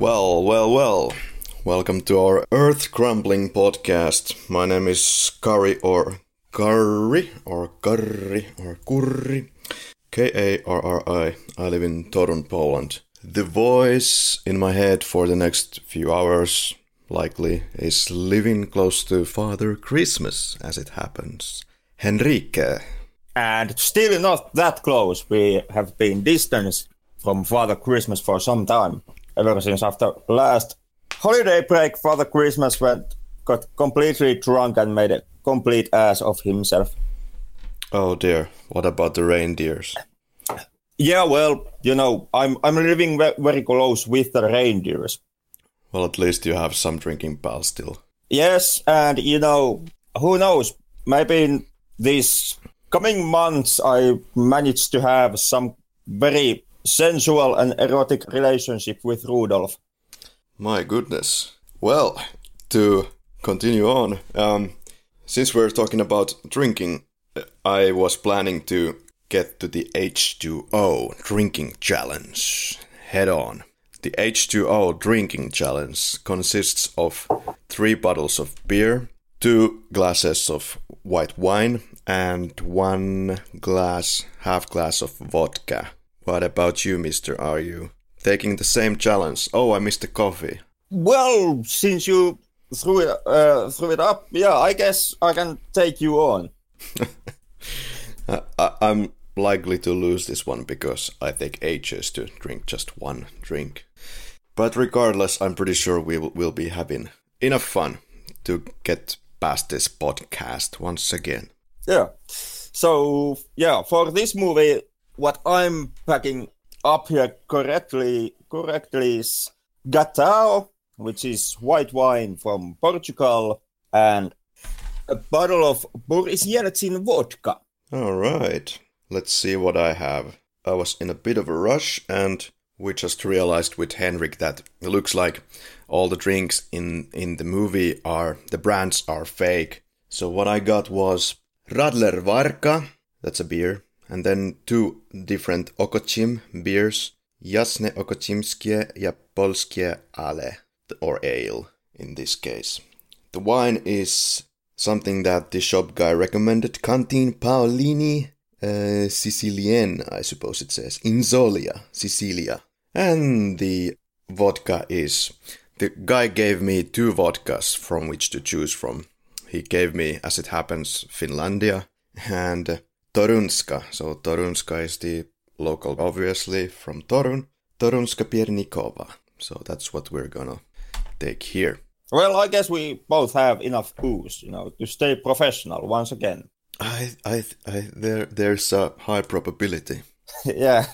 Well, well, well. Welcome to our Earth Crumbling podcast. My name is Kari or Karri or Karri or Kurri. K A R R I. I live in Torun, Poland. The voice in my head for the next few hours likely is living close to Father Christmas as it happens. Henrik. And still not that close. We have been distant from Father Christmas for some time. Ever since after last holiday break, Father Christmas went got completely drunk and made a complete ass of himself. Oh dear, what about the reindeers? Yeah, well, you know, I'm I'm living very close with the reindeers. Well, at least you have some drinking pals still. Yes, and you know, who knows? Maybe in these coming months, I managed to have some very sensual and erotic relationship with Rudolph. My goodness. Well, to continue on, um, since we're talking about drinking, uh, I was planning to get to the H2O drinking challenge head on. The H2O drinking challenge consists of three bottles of beer, two glasses of white wine, and one glass, half glass of vodka. What about you, mister? Are you taking the same challenge? Oh, I missed the coffee. Well, since you threw it uh, threw it up, yeah, I guess I can take you on. I, I'm likely to lose this one because I take ages to drink just one drink. But regardless, I'm pretty sure we will we'll be having enough fun to get past this podcast once again. Yeah. So yeah, for this movie, what I'm packing up here correctly correctly is Gatao, which is white wine from Portugal, and a bottle of Boris Yeltsin vodka. All right, let's see what I have. I was in a bit of a rush, and we just realized with Henrik that it looks like all the drinks in in the movie are the brands are fake. So what I got was Radler Warka, that's a beer, and then two different Okocim beers, Jasne Okochimskie ja Polskie Ale, or ale in this case. The wine is something that the shop guy recommended, Cantin Paolini uh, Sicilienne, I suppose it says, in Inzolia, Sicilia. And the vodka is, the guy gave me two vodkas from which to choose from. He gave me, as it happens, Finlandia and Torunska. So Torunska is the local, obviously, from Torun. Torunska Piernikova. So that's what we're gonna take here. Well, I guess we both have enough booze, you know, to stay professional once again. I, I, I, there, there's a high probability. yeah.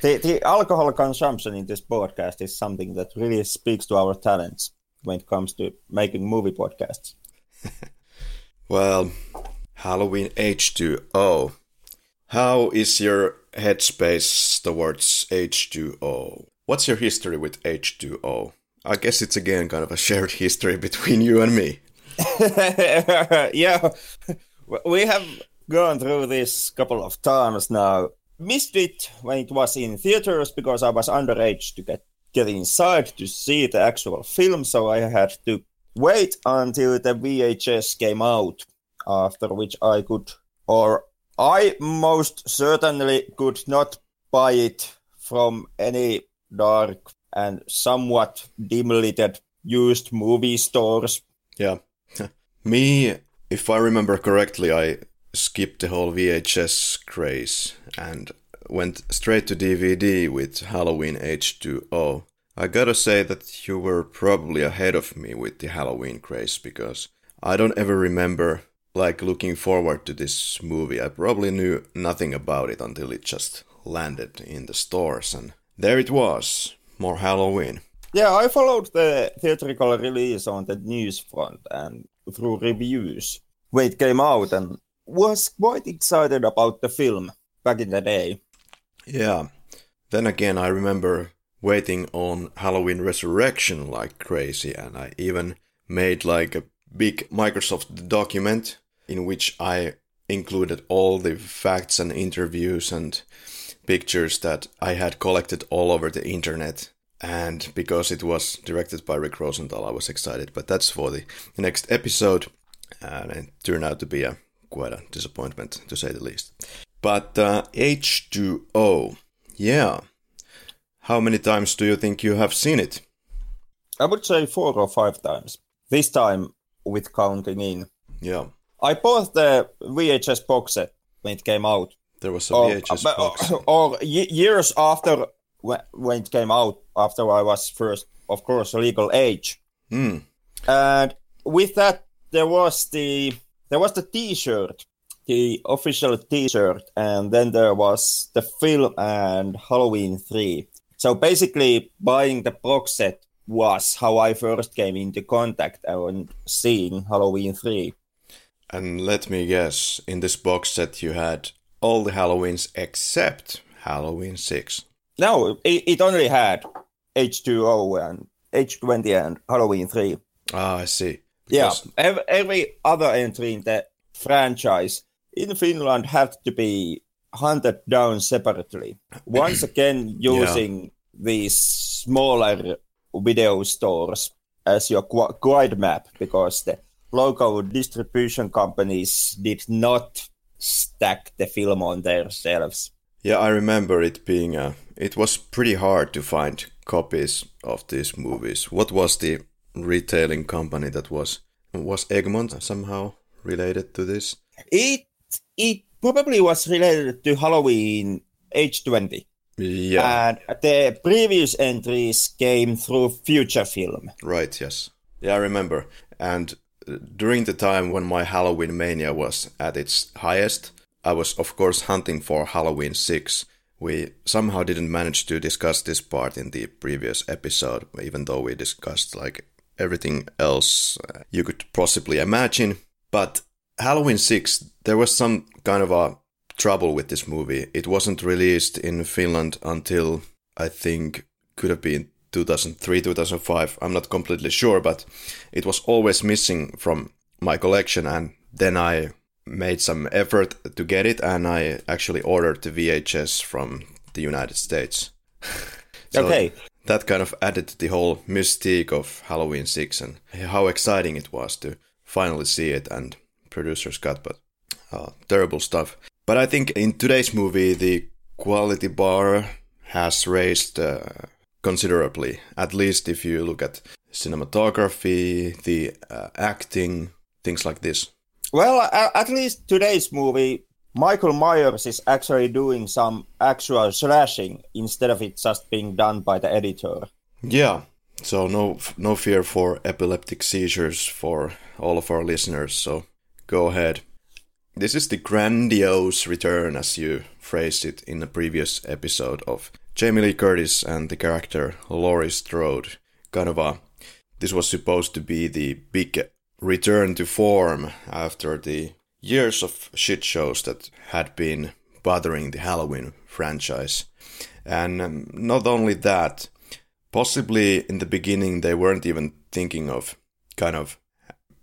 The, the alcohol consumption in this podcast is something that really speaks to our talents when it comes to making movie podcasts. Well, Halloween H2O. How is your headspace towards H2O? What's your history with H2O? I guess it's again kind of a shared history between you and me. yeah, we have gone through this couple of times now. Missed it when it was in theaters because I was underage to get get inside to see the actual film, so I had to wait until the VHS came out, after which I could, or I most certainly could not buy it from any dark and somewhat dim lit used movie stores. Yeah. Me, if I remember correctly, I skipped the whole VHS craze and went straight to DVD with Halloween H2O. I gotta say that you were probably ahead of me with the Halloween craze because I don't ever remember like looking forward to this movie. I probably knew nothing about it until it just landed in the stores and there it was. More Halloween. Yeah, I followed the theatrical release on the news front and through reviews when it came out and was quite excited about the film. back in the day. Yeah. Then again, I remember waiting on Halloween Resurrection like crazy, and I even made like a big Microsoft document in which I included all the facts and interviews and pictures that I had collected all over the internet. And because it was directed by Rick Rosenthal, I was excited. But that's for the next episode, and it turned out to be a quite a disappointment to say the least. But uh, H2O, yeah. How many times do you think you have seen it? I would say four or five times. This time with counting in. Yeah. I bought the VHS box set when it came out. There was a VHS or, box. Or years after when it came out, after I was first, of course, legal age. Mm. And with that, there was the there was the T-shirt, the official T-shirt, and then there was the film and Halloween three. So basically, buying the box set was how I first came into contact and seeing Halloween three. And let me guess, in this box set you had all the Halloweens except Halloween 6. No, it, it only had H2O and H20 and Halloween 3. Ah, I see. Because... Yeah, every, every other entry in the franchise in Finland had to be hunted down separately. Once again, using yeah. these smaller video stores as your guide map because the local distribution companies did not stack the film on themselves. Yeah, I remember it being a. It was pretty hard to find copies of these movies. What was the retailing company that was was Egmont somehow related to this? It it probably was related to Halloween H20. Yeah. And the previous entries came through Future Film. Right, yes. Yeah, I remember. And during the time when my Halloween mania was at its highest, I was of course hunting for Halloween 6. We somehow didn't manage to discuss this part in the previous episode, even though we discussed like everything else uh, you could possibly imagine. But Halloween 6, there was some kind of a trouble with this movie. It wasn't released in Finland until I think could have been 2003, 2005. I'm not completely sure, but it was always missing from my collection. And then I made some effort to get it, and I actually ordered the VHS from the United States. so okay. That kind of added to the whole mystique of Halloween 6 and how exciting it was to finally see it and producer's cut, but uh, terrible stuff. But I think in today's movie, the quality bar has raised uh, considerably. At least if you look at cinematography, the uh, acting, things like this. Well, at least today's movie, Michael Myers is actually doing some actual slashing instead of it just being done by the editor. Yeah, so no no fear for epileptic seizures for all of our listeners. So go ahead. This is the grandiose return, as you phrased it in a previous episode of Jamie Lee Curtis and the character Laurie Strode. Kind of a. This was supposed to be the big return to form after the years of shit shows that had been bothering the Halloween franchise. And um, not only that, possibly in the beginning they weren't even thinking of kind of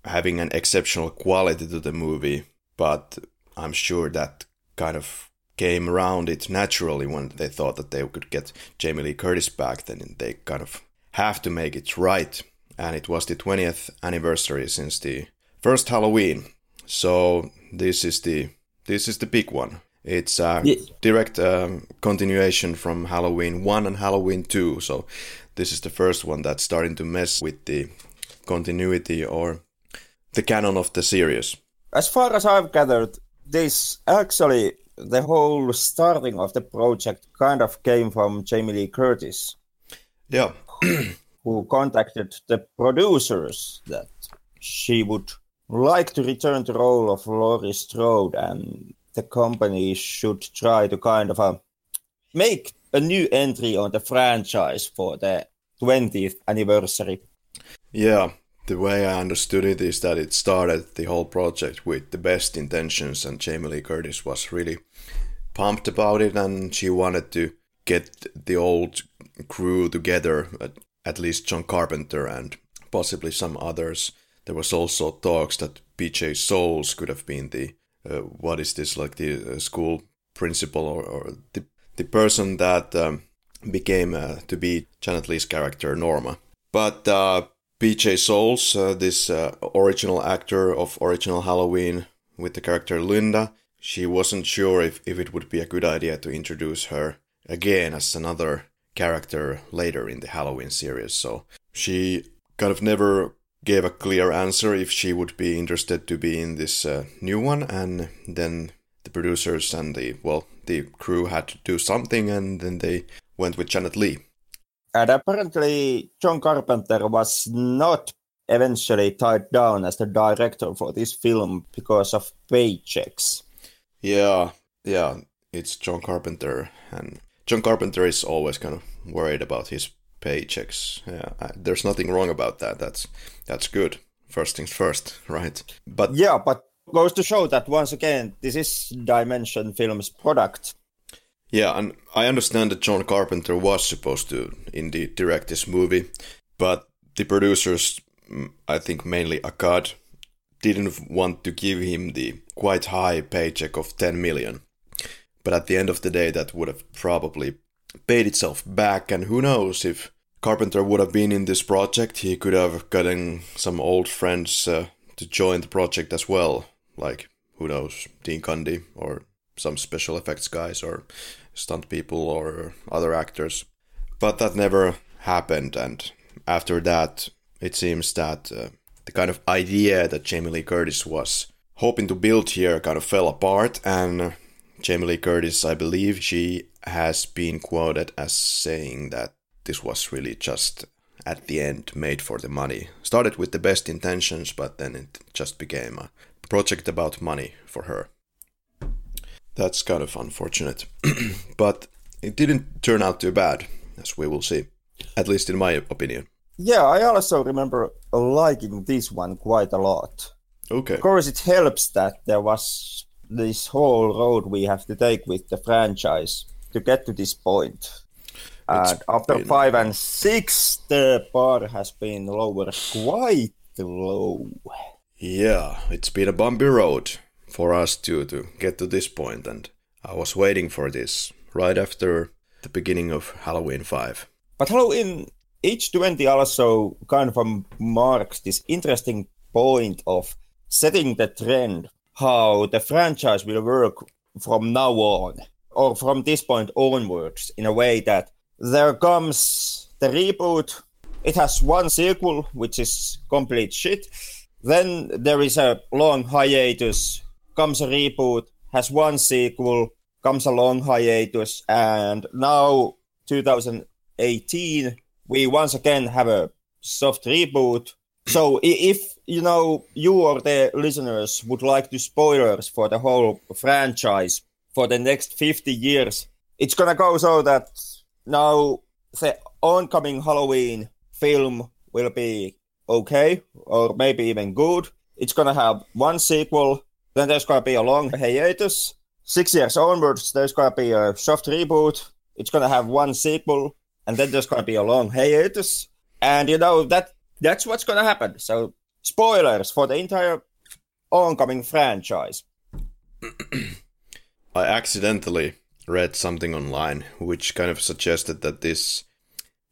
having an exceptional quality to the movie, but I'm sure that kind of came around it naturally when they thought that they could get Jamie Lee Curtis back, then they kind of have to make it right. And it was the 20th anniversary since the first Halloween. So this is the this is the big one. It's a yeah. direct um, continuation from Halloween 1 and Halloween 2. So this is the first one that's starting to mess with the continuity or the canon of the series. As far as I've gathered, this actually the whole starting of the project kind of came from Jamie Lee Curtis. Yeah. who contacted the producers that she would like to return the role of Laurie Strode and the company should try to kind of uh, make a new entry on the franchise for the 20th anniversary. Yeah, the way I understood it is that it started the whole project with the best intentions, and Jamie Lee Curtis was really pumped about it, and she wanted to get the old crew together, at, least John Carpenter and possibly some others. There was also talks that PJ Soles could have been the uh, what is this like the uh, school principal or, or, the the person that um, became uh, to be Janet Leigh's character Norma. But uh, PJ Soles, uh, this uh, original actor of original Halloween with the character Lynda, she wasn't sure if, if it would be a good idea to introduce her again as another character later in the Halloween series. So she kind of never gave a clear answer if she would be interested to be in this uh, new one, and then the producers and the well, the crew had to do something, and then they went with Janet Leigh. And apparently, John Carpenter was not eventually tied down as the director for this film because of paychecks. Yeah, yeah, it's John Carpenter, and John Carpenter is always kind of worried about his paychecks. Yeah, I, there's nothing wrong about that. That's that's good. First things first, right? But yeah, but goes to show that once again, this is Dimension Films product. Yeah, and I understand that John Carpenter was supposed to indeed direct this movie, but the producers, mm, I think mainly Akkad, didn't want to give him the quite high paycheck of 10 million. But at the end of the day, that would have probably paid itself back, and who knows if Carpenter would have been in this project, he could have gotten some old friends uh, to join the project as well, like who knows, Dean Cundey or some special effects guys or stunt people or other actors. But that never happened, and after that, it seems that uh, the kind of idea that Jamie Lee Curtis was hoping to build here kind of fell apart, and Jamie Lee Curtis, I believe, she has been quoted as saying that this was really just at the end made for the money. Started with the best intentions, but then it just became a project about money for her. That's kind of unfortunate. but it didn't turn out too bad, as we will see. At least in my opinion. Yeah, I also remember liking this one quite a lot. Okay. Of course, it helps that there was this whole road we have to take with the franchise to get to this point. And after been... five and six, the bar has been lowered quite low. Yeah, it's been a bumpy road for us too to get to this point, and I was waiting for this right after the beginning of Halloween 5. But Halloween H20 also kind of marks this interesting point of setting the trend, how the franchise will work from now on, or from this point onwards, in a way that there comes the reboot. It has one sequel, which is complete shit. Then there is a long hiatus comes a reboot, has one sequel, comes a long hiatus, and now 2018 we once again have a soft reboot. So if you know you or the listeners would like to spoilers for the whole franchise for the next 50 years, it's gonna go so that now the oncoming Halloween film will be okay or maybe even good. It's gonna have one sequel, then there's going to be a long hiatus. Six years onwards, there's going to be a soft reboot. It's going to have one sequel, and then there's going to be a long hiatus. And you know that that's what's going to happen. So spoilers for the entire oncoming franchise. I accidentally read something online which kind of suggested that this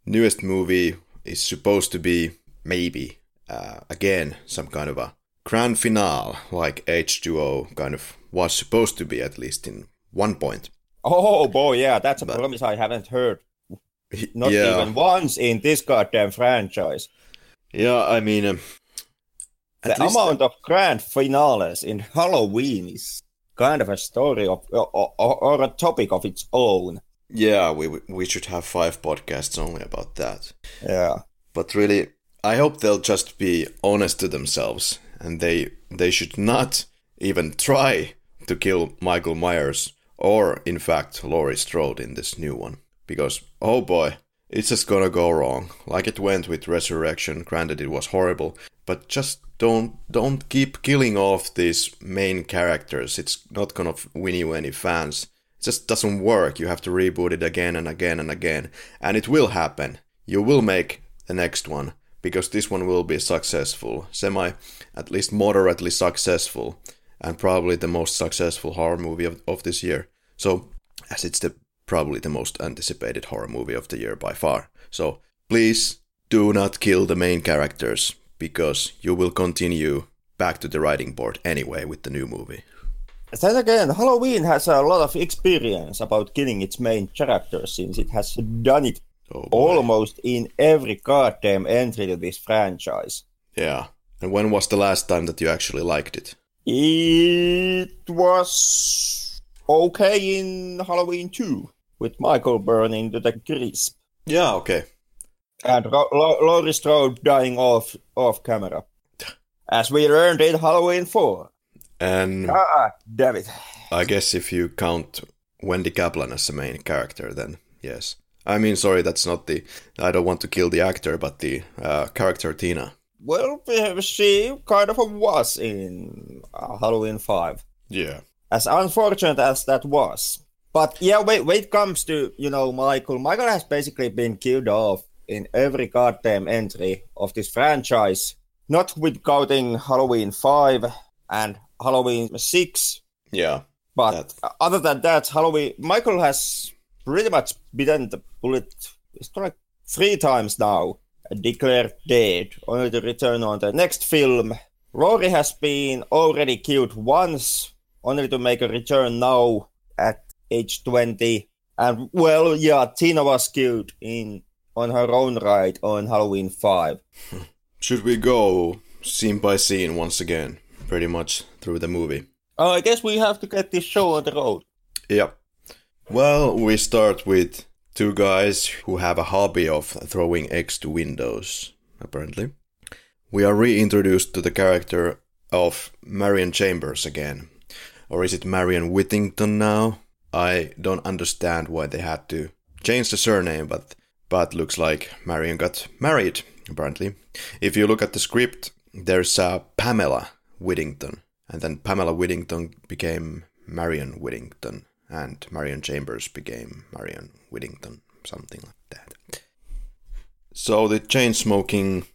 newest movie is supposed to be maybe uh, again some kind of a grand finale, like H2O kind of was supposed to be, at least in one point. Oh boy, yeah, that's a but, promise I haven't heard. Not yeah. even once in this goddamn franchise. Yeah, I mean, um, the amount of grand finales in Halloween is kind of a story of or, or, or, a topic of its own. Yeah, we we should have five podcasts only about that. Yeah, but really, I hope they'll just be honest to themselves and they they should not even try to kill Michael Myers or in fact Laurie Strode in this new one because oh boy it's just gonna go wrong like it went with Resurrection granted it was horrible but just don't don't keep killing off these main characters it's not gonna win you any fans It just doesn't work. You have to reboot it again and again and again. And it will happen. You will make the next one because this one will be successful, semi, at least moderately successful, and probably the most successful horror movie of, of this year. So, as it's the probably the most anticipated horror movie of the year by far. So, please do not kill the main characters because you will continue back to the writing board anyway with the new movie. Then again, Halloween has a lot of experience about killing its main characters since it has done it Oh, almost in every goddamn entry to this franchise. Yeah. And when was the last time that you actually liked it? It was okay in Halloween 2 with Michael burning to the crisp Yeah, okay. and Ro- Lo- Laurie Strode dying off off camera. As we learned in Halloween 4. And Ah, damn it. I guess if you count Wendy Kaplan as the main character, then yes. I mean, sorry, that's not the. I don't want to kill the actor, but the uh, character Tina. Well, she kind of was in uh, Halloween 5. Yeah. As unfortunate as that was. But yeah, when, when it comes to, you know, Michael, Michael has basically been killed off in every goddamn entry of this franchise. Not with counting Halloween 5 and Halloween 6, Yeah. but other than that, Halloween, Michael has pretty much bitten the bullet, it's like three times now, and declared dead, only to return on the next film. Rory has been already killed once, only to make a return now at age 20. And well, yeah, Tina was killed in on her own right on Halloween 5. Should we go scene by scene once again, pretty much through the movie? Oh, I guess we have to get this show on the road. Yep. Well, we start with two guys who have a hobby of throwing eggs to windows, apparently. We are reintroduced to the character of Marion Chambers again. Or is it Marion Whittington now? I don't understand why they had to change the surname, but but looks like Marion got married, apparently. If you look at the script, there's uh, Pamela Whittington, and then Pamela Whittington became Marion Whittington, and Marion Chambers became Marion Whittington, something like that. So the chain smoking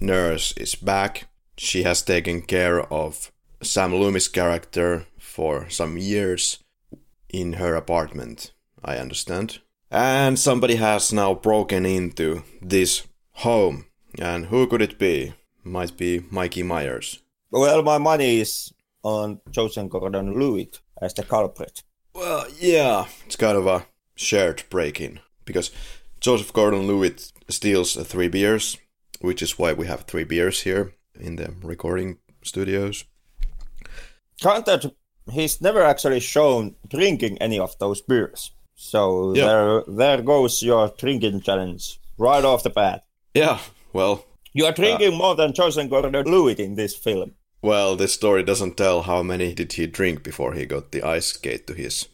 nurse is back. She has taken care of Sam Loomis' character for some years in her apartment, I understand. And somebody has now broken into this home. And who could it be? Might be Mikey Myers. Well, my money is on Joseph Gordon-Levitt as the culprit. Well, yeah, it's kind of a shared break in because Joseph Gordon-Levitt steals uh, three beers, which is why we have three beers here in the recording studios. Granted, he's never actually shown drinking any of those beers. So Yeah. there, there goes your drinking challenge right off the bat. Yeah, well, You are drinking more than Joseph Gordon-Levitt in this film. Well, this story doesn't tell how many did he drink before he got the ice skate to his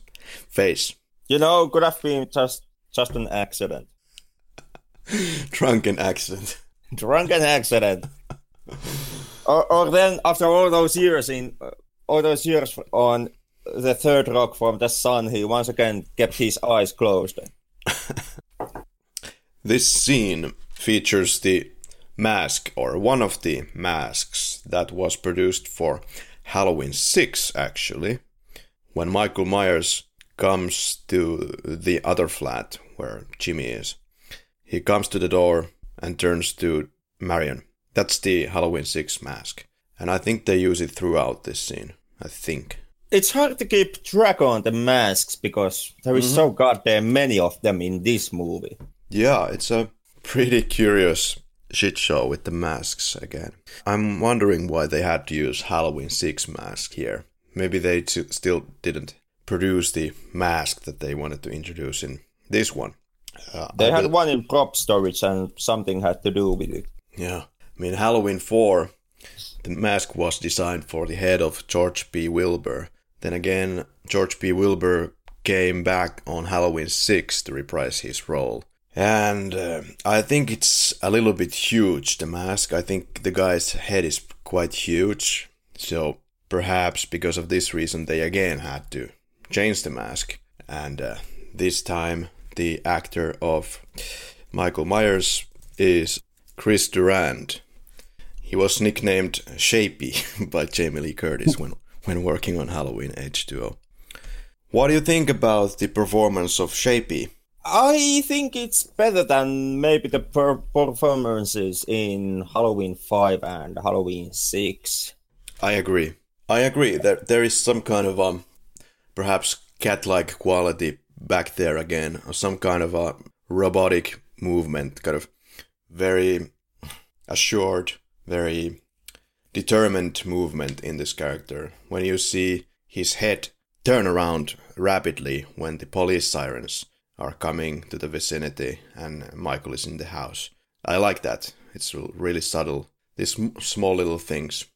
face. You know, could have been just just an accident, Drunken accident. drunken accident. or, or then after all those years in uh, all those years on the third rock from the sun, he once again kept his eyes closed. This scene features the mask, or one of the masks, that was produced for Halloween 6, actually. When Michael Myers comes to the other flat where Jimmy is, he comes to the door and turns to Marion. That's the Halloween 6 mask. And I think they use it throughout this scene. I think. It's hard to keep track on the masks because there is mm-hmm. so goddamn many of them in this movie. Yeah, it's a pretty curious shit show with the masks again. I'm wondering why they had to use Halloween 6 mask here. Maybe they t- still didn't produce the mask that they wanted to introduce in this one. Uh, They I had one in prop storage and something had to do with it. Yeah. I mean, Halloween 4, the mask was designed for the head of George P. Wilbur. Then again, George P. Wilbur came back on Halloween 6 to reprise his role. And uh, I think it's a little bit huge, the mask. I think the guy's head is quite huge. So perhaps because of this reason, they again had to change the mask. and uh, this time the actor of Michael Myers is Chris Durand. He was nicknamed Shapey by Jamie Lee Curtis when, when working on Halloween H2O. What do you think about the performance of Shapey? I think it's better than maybe the per- performances in Halloween 5 and Halloween 6. I agree. I agree. There, there is some kind of um, perhaps cat-like quality back there again, or some kind of a robotic movement, kind of very assured, very determined movement in this character. When you see his head turn around rapidly when the police sirens are coming to the vicinity and Michael is in the house. I like that. It's really subtle. These small little things.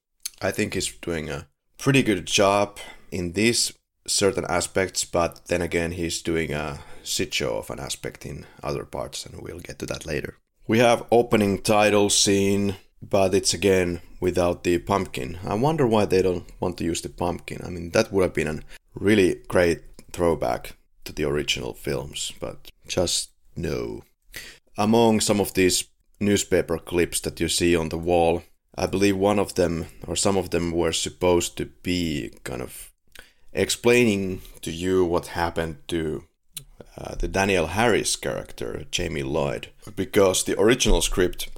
I think he's doing a pretty good job in these certain aspects, but then again, he's doing a shit show of an aspect in other parts, and we'll get to that later. We have opening title scene, but it's again without the pumpkin. I wonder why they don't want to use the pumpkin. I mean, that would have been a really great throwback to the original films, but just no. Among some of these newspaper clips that you see on the wall, I believe one of them or some of them were supposed to be kind of explaining to you what happened to uh, the Danielle Harris character, Jamie Lloyd, because the original script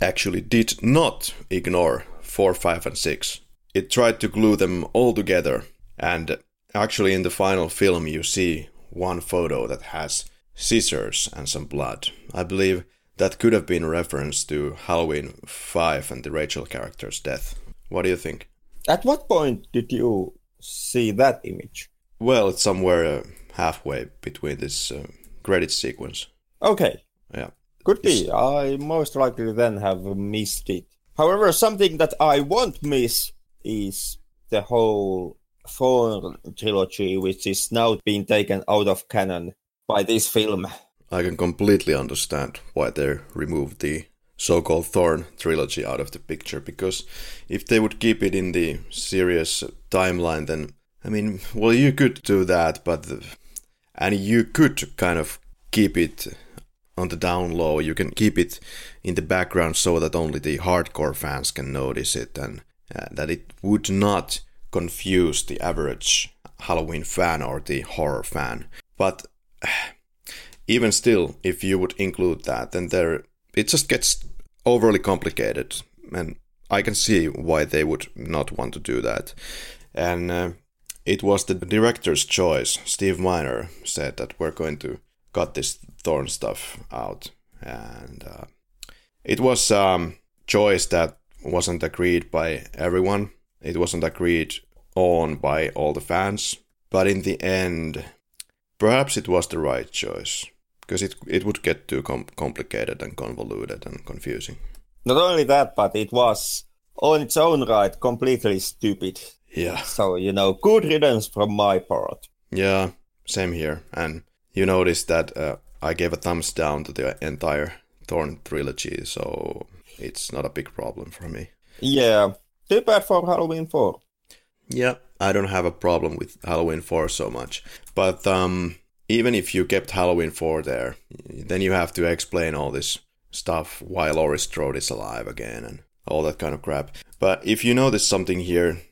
actually did not ignore 4, 5, and 6. It tried to glue them all together, and actually, in the final film, you see one photo that has scissors and some blood. I believe that could have been a reference to Halloween 5 and the Rachel character's death. What do you think? At what point did you see that image? Well, it's somewhere uh, halfway between this uh, credit sequence. Okay. Yeah. Could be. I most likely then have missed it. However, something that I won't miss is the whole Thorn trilogy, which is now being taken out of canon by this film. I can completely understand why they removed the so-called Thorn trilogy out of the picture because if they would keep it in the serious timeline then I mean well you could do that but the, and you could kind of keep it on the down low you can keep it in the background so that only the hardcore fans can notice it and uh, that it would not confuse the average Halloween fan or the horror fan but even still if you would include that then there it just gets overly complicated, and I can see why they would not want to do that. And uh, it was the director's choice. Steve Miner said that we're going to cut this Thorn stuff out, and uh, it was a um, choice that wasn't agreed by everyone. It wasn't agreed on by all the fans, but in the end, perhaps it was the right choice because it it would get too com- complicated and convoluted and confusing. Not only that, but it was on its own right completely stupid. Yeah. So you know, good riddance from my part. Yeah, same here. And you noticed that uh, I gave a thumbs down to the entire Thorn trilogy, so it's not a big problem for me. Yeah, too bad for Halloween Four. Yeah, I don't have a problem with Halloween 4 so much. But um, even if you kept Halloween 4 there, then you have to explain all this stuff why Laurie Strode is alive again and all that kind of crap. But if you notice something here,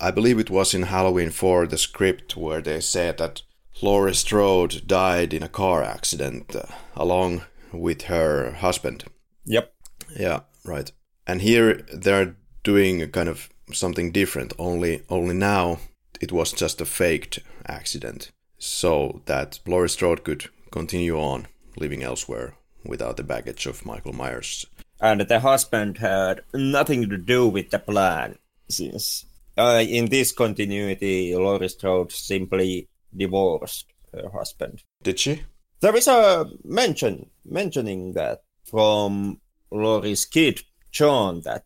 I believe it was in Halloween 4, the script, where they said that Laurie Strode died in a car accident uh, along with her husband. Yep. Yeah, right. And here they're doing a kind of something different, only only now it was just a faked accident so that Laurie Strode could continue on living elsewhere without the baggage of Michael Myers. And the husband had nothing to do with the plan, since uh, in this continuity, Laurie Strode simply divorced her husband. Did she? There is a mention mentioning that from Laurie's kid, John, that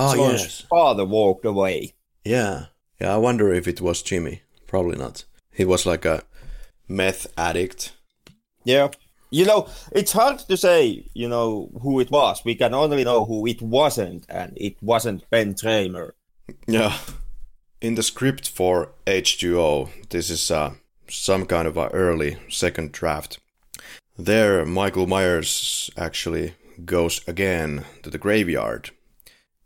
oh, John's yes. father walked away. Yeah. Yeah, I wonder if it was Jimmy. Probably not. He was like a meth addict. Yeah. You know, it's hard to say, you know, who it was. We can only know who it wasn't, and it wasn't Ben Tramer. Yeah. In the script for H2O, this is a some kind of a early second draft. There, Michael Myers actually goes again to the graveyard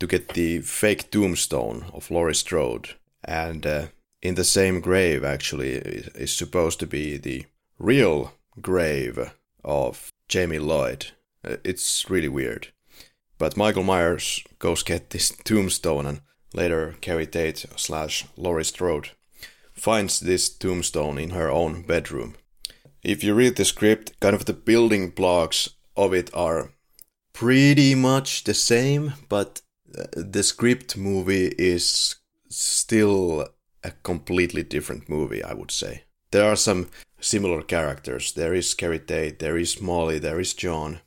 to get the fake tombstone of Laurie Strode. And uh, in the same grave, actually, is supposed to be the real grave of Jamie Lloyd. Uh, it's really weird. But Michael Myers goes get this tombstone, and later Carrie Tate slash Laurie Strode finds this tombstone in her own bedroom. If you read the script, kind of the building blocks of it are pretty much the same, but the script movie is still a completely different movie, I would say. There are some similar characters. There is Carrie Tate, there is Molly, there is John.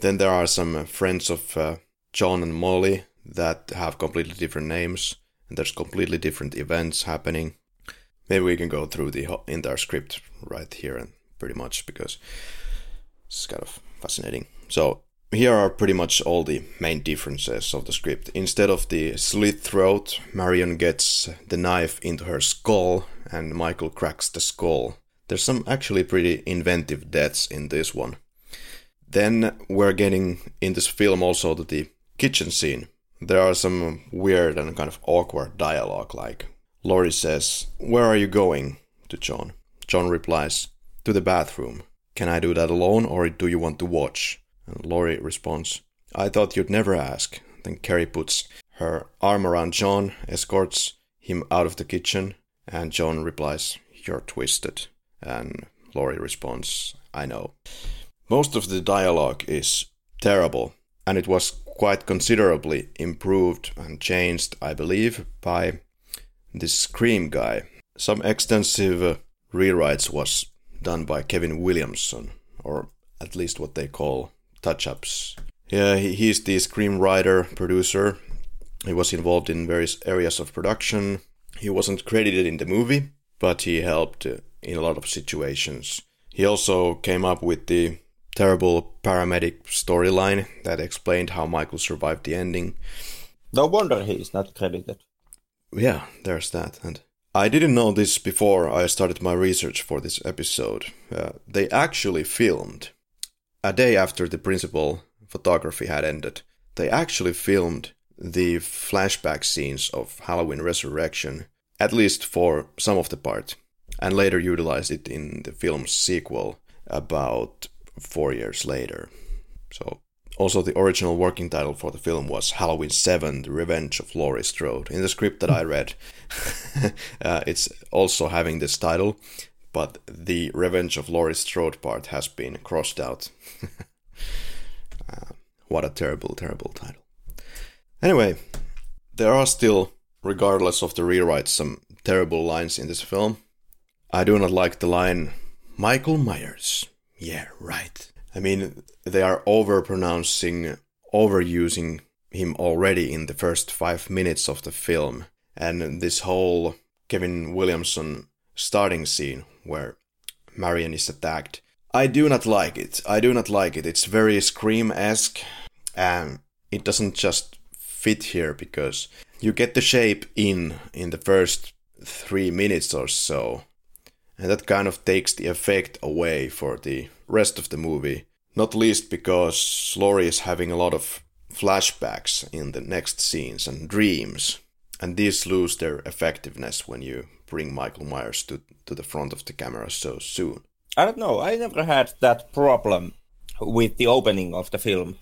Then there are some friends of uh, John and Molly that have completely different names, and there's completely different events happening. Maybe we can go through the entire script right here and pretty much because it's kind of fascinating. So here are pretty much all the main differences of the script. Instead of the slit throat, Marion gets the knife into her skull and Michael cracks the skull. There's some actually pretty inventive deaths in this one. Then we're getting in this film also to the kitchen scene. There are some weird and kind of awkward dialogue, like Laurie says, Where are you going? to John. John replies, To the bathroom. Can I do that alone or do you want to watch? And Laurie responds, I thought you'd never ask. Then Carrie puts her arm around John, escorts him out of the kitchen, and John replies, You're twisted. And Laurie responds, I know. Most of the dialogue is terrible, and it was quite considerably improved and changed, I believe, by this Scream guy. Some extensive uh, rewrites was done by Kevin Williamson, or at least what they call touch ups. Yeah, he's the screenwriter, producer. He was involved in various areas of production. He wasn't credited in the movie, but he helped uh, in a lot of situations. He also came up with the terrible paramedic storyline that explained how Michael survived the ending. No wonder he's not credited. Yeah, there's that. And I didn't know this before I started my research for this episode. Uh, they actually filmed a day after the principal photography had ended, they actually filmed the flashback scenes of Halloween Resurrection, at least for some of the part, and later utilized it in the film's sequel about four years later. So, also the original working title for the film was Halloween 7 The Revenge of Laurie Strode. In the script that I read, uh, it's also having this title, but the Revenge of Laurie Strode part has been crossed out. uh, what a terrible, terrible title. Anyway, there are still, regardless of the rewrites, some terrible lines in this film. I do not like the line, Michael Myers. Yeah, right. I mean, they are overpronouncing, overusing him already in the first five minutes of the film. And this whole Kevin Williamson starting scene where Marion is attacked. I do not like it. I do not like it. It's very Scream esque, and it doesn't just fit here because you get the shape in in the first three minutes or so, and that kind of takes the effect away for the rest of the movie. Not least because Laurie is having a lot of flashbacks in the next scenes and dreams, and these lose their effectiveness when you bring Michael Myers to, to the front of the camera so soon? I don't know. I never had that problem with the opening of the film.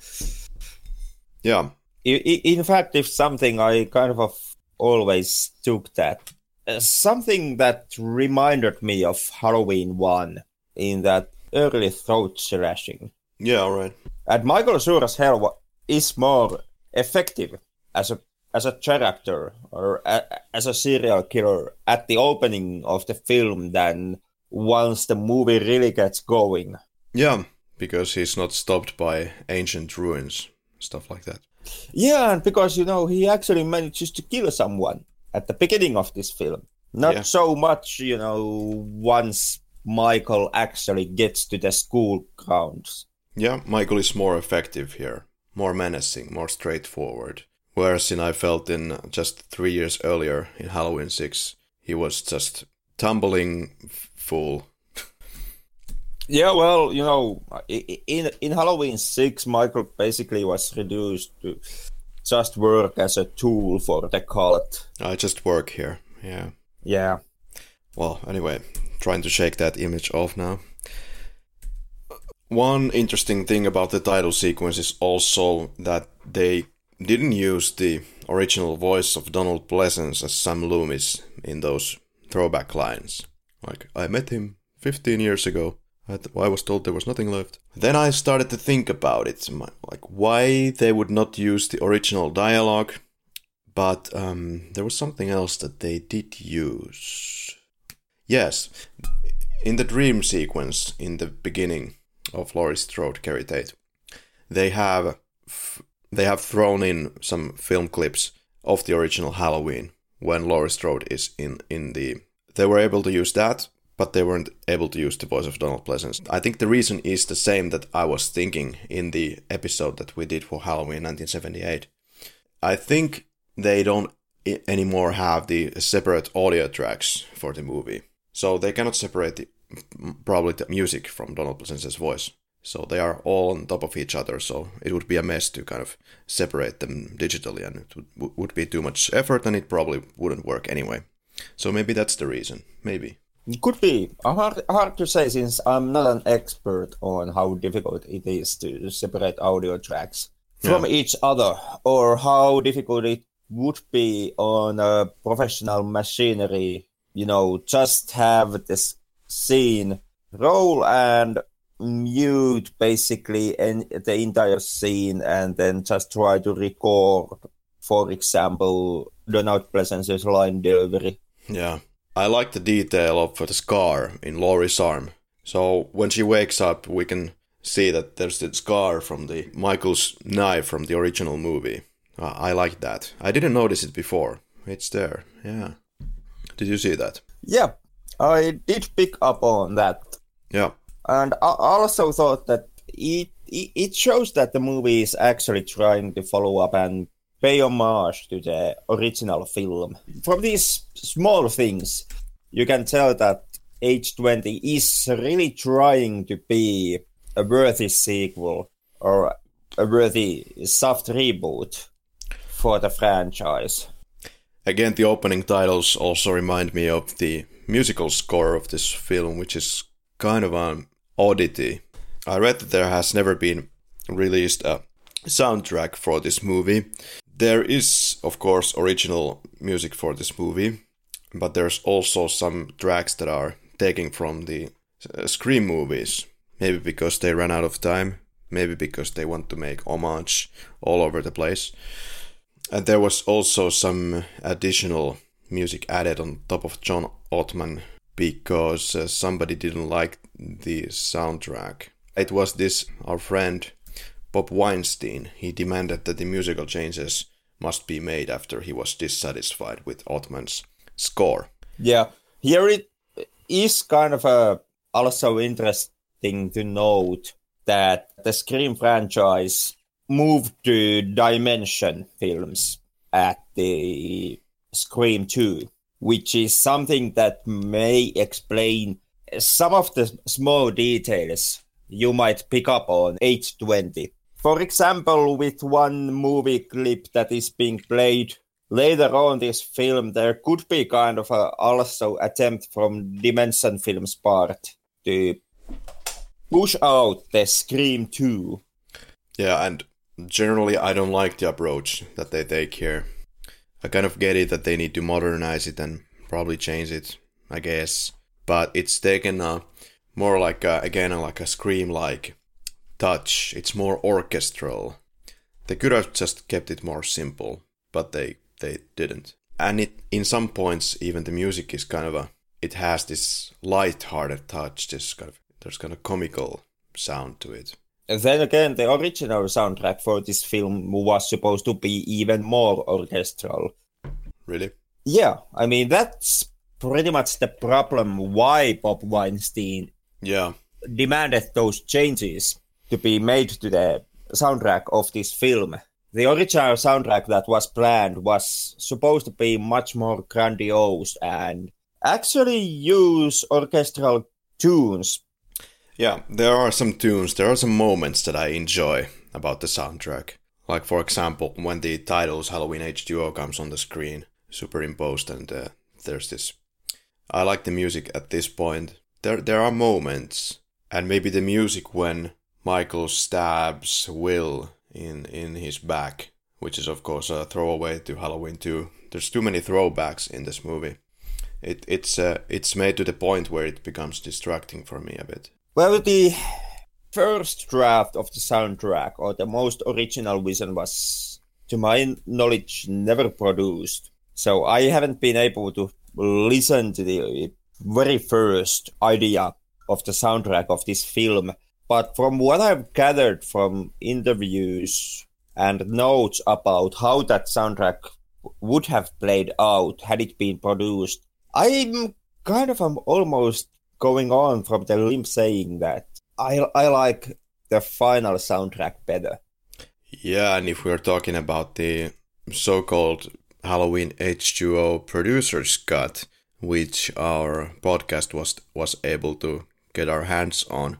Yeah. In fact, if something I kind of always took that uh, something that reminded me of Halloween 1 in that early throat slashing. Yeah, all right. And Michael Sure as hell is more effective as a as a character or a, as a serial killer at the opening of the film than once the movie really gets going. Yeah, because he's not stopped by ancient ruins, stuff like that. Yeah, and because you know he actually manages to kill someone at the beginning of this film. Not yeah. so much, you know, once Michael actually gets to the school grounds. Yeah, Michael is more effective here, more menacing, more straightforward. Whereas in I felt in just three years earlier in Halloween 6, he was just tumbling fool. Yeah, well, you know, in in Halloween six, Michael basically was reduced to just work as a tool for the cult. I just work here. Yeah. Yeah. Well, anyway, trying to shake that image off now. One interesting thing about the title sequence is also that they didn't use the original voice of Donald Pleasence as Sam Loomis in those throwback lines. Like, I met him 15 years ago. I, th- I was told there was nothing left. Then I started to think about it, like why they would not use the original dialogue, but um, there was something else that they did use. Yes, in the dream sequence in the beginning of Laurie Strode, Keri Tate, they have f- they have thrown in some film clips of the original Halloween when Laurie Strode is in in the. They were able to use that, but they weren't able to use the voice of Donald Pleasence. I think the reason is the same that I was thinking in the episode that we did for Halloween 1978. I think they don't anymore have the separate audio tracks for the movie, so they cannot separate the, probably the music from Donald Pleasence's voice. So they are all on top of each other. So it would be a mess to kind of separate them digitally, and it would, would be too much effort, and it probably wouldn't work anyway. So maybe that's the reason. Maybe. It could be hard, hard to say since I'm not an expert on how difficult it is to separate audio tracks from yeah. each other, or how difficult it would be on a professional machinery. You know, just have this scene roll and mute basically and the entire scene and then just try to record for example Donald Pleasence's line delivery. Yeah. I like the detail of the scar in Laurie's arm. So when she wakes up we can see that there's the scar from the Michael's knife from the original movie. Uh, I like that. I didn't notice it before. It's there. Yeah. Did you see that? Yeah. I did pick up on that. Yeah and I also thought that it it shows that the movie is actually trying to follow up and pay homage to the original film. From these small things, you can tell that H20 is really trying to be a worthy sequel or a worthy soft reboot for the franchise. Again, the opening titles also remind me of the musical score of this film, which is kind of a oddity. I read that there has never been released a soundtrack for this movie. There is, of course, original music for this movie, but there's also some tracks that are taken from the uh, Scream movies. Maybe because they ran out of time, maybe because they want to make homage all over the place. And there was also some additional music added on top of John Ottman because uh, somebody didn't like the soundtrack. It was this, our friend Bob Weinstein. He demanded that the musical changes must be made after he was dissatisfied with Ottman's score. Yeah, here it is kind of a, also interesting to note that the Scream franchise moved to Dimension films at the Scream 2 which is something that may explain some of the small details you might pick up on H20. For example, with one movie clip that is being played later on this film, there could be kind of a also attempt from Dimension Films part to push out the Scream 2. Yeah, and generally I don't like the approach that they take here. I kind of get it that they need to modernize it and probably change it, I guess. But it's taken a more like a, again like a scream like touch. It's more orchestral. They could have just kept it more simple, but they they didn't. And it in some points even the music is kind of a it has this light-hearted touch. This kind of there's kind of comical sound to it. And then again, the original soundtrack for this film was supposed to be even more orchestral. Really? Yeah, I mean that's pretty much the problem why Bob Weinstein yeah demanded those changes to be made to the soundtrack of this film. The original soundtrack that was planned was supposed to be much more grandiose and actually use orchestral tunes. Yeah, there are some tunes, there are some moments that I enjoy about the soundtrack. Like, for example, when the titles Halloween H2O comes on the screen, superimposed, and uh, there's this. I like the music at this point. There, there are moments, and maybe the music when Michael stabs Will in in his back, which is of course a throwaway to Halloween 2. There's too many throwbacks in this movie. It it's uh, it's made to the point where it becomes distracting for me a bit. Well, the first draft of the soundtrack or the most original vision was, to my knowledge, never produced. So I haven't been able to listen to the very first idea of the soundtrack of this film. But from what I've gathered from interviews and notes about how that soundtrack would have played out had it been produced, I'm kind of I'm almost going on from the limb saying that I I like the final soundtrack better. Yeah, and if we're talking about the so-called Halloween H2O producer's cut, which our podcast was was able to get our hands on,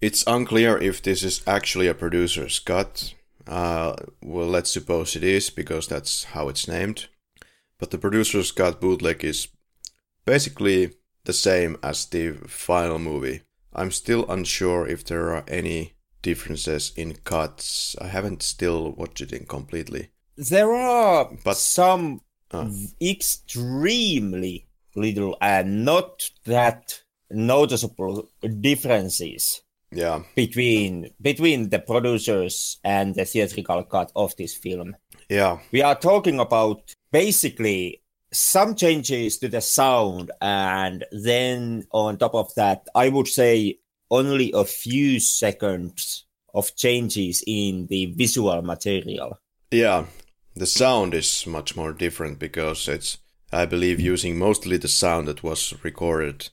it's unclear if this is actually a producer's cut. Uh, well, let's suppose it is because that's how it's named. But the producer's cut bootleg is basically the same as the final movie. I'm still unsure if there are any differences in cuts. I haven't still watched it in completely. There are but some uh. extremely little and not that noticeable differences yeah. between between the producers and the theatrical cut of this film. Yeah. We are talking about basically some changes to the sound and then on top of that i would say only a few seconds of changes in the visual material. Yeah the sound is much more different because it's i believe using mostly the sound that was recorded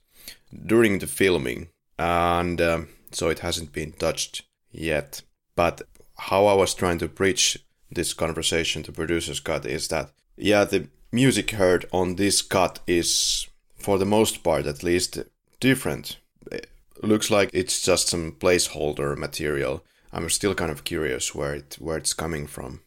during the filming and um, so it hasn't been touched yet but how i was trying to bridge this conversation to producers cut is that yeah the music heard on this cut is, for the most part at least, different. It looks like it's just some placeholder material. I'm still kind of curious where it where it's coming from,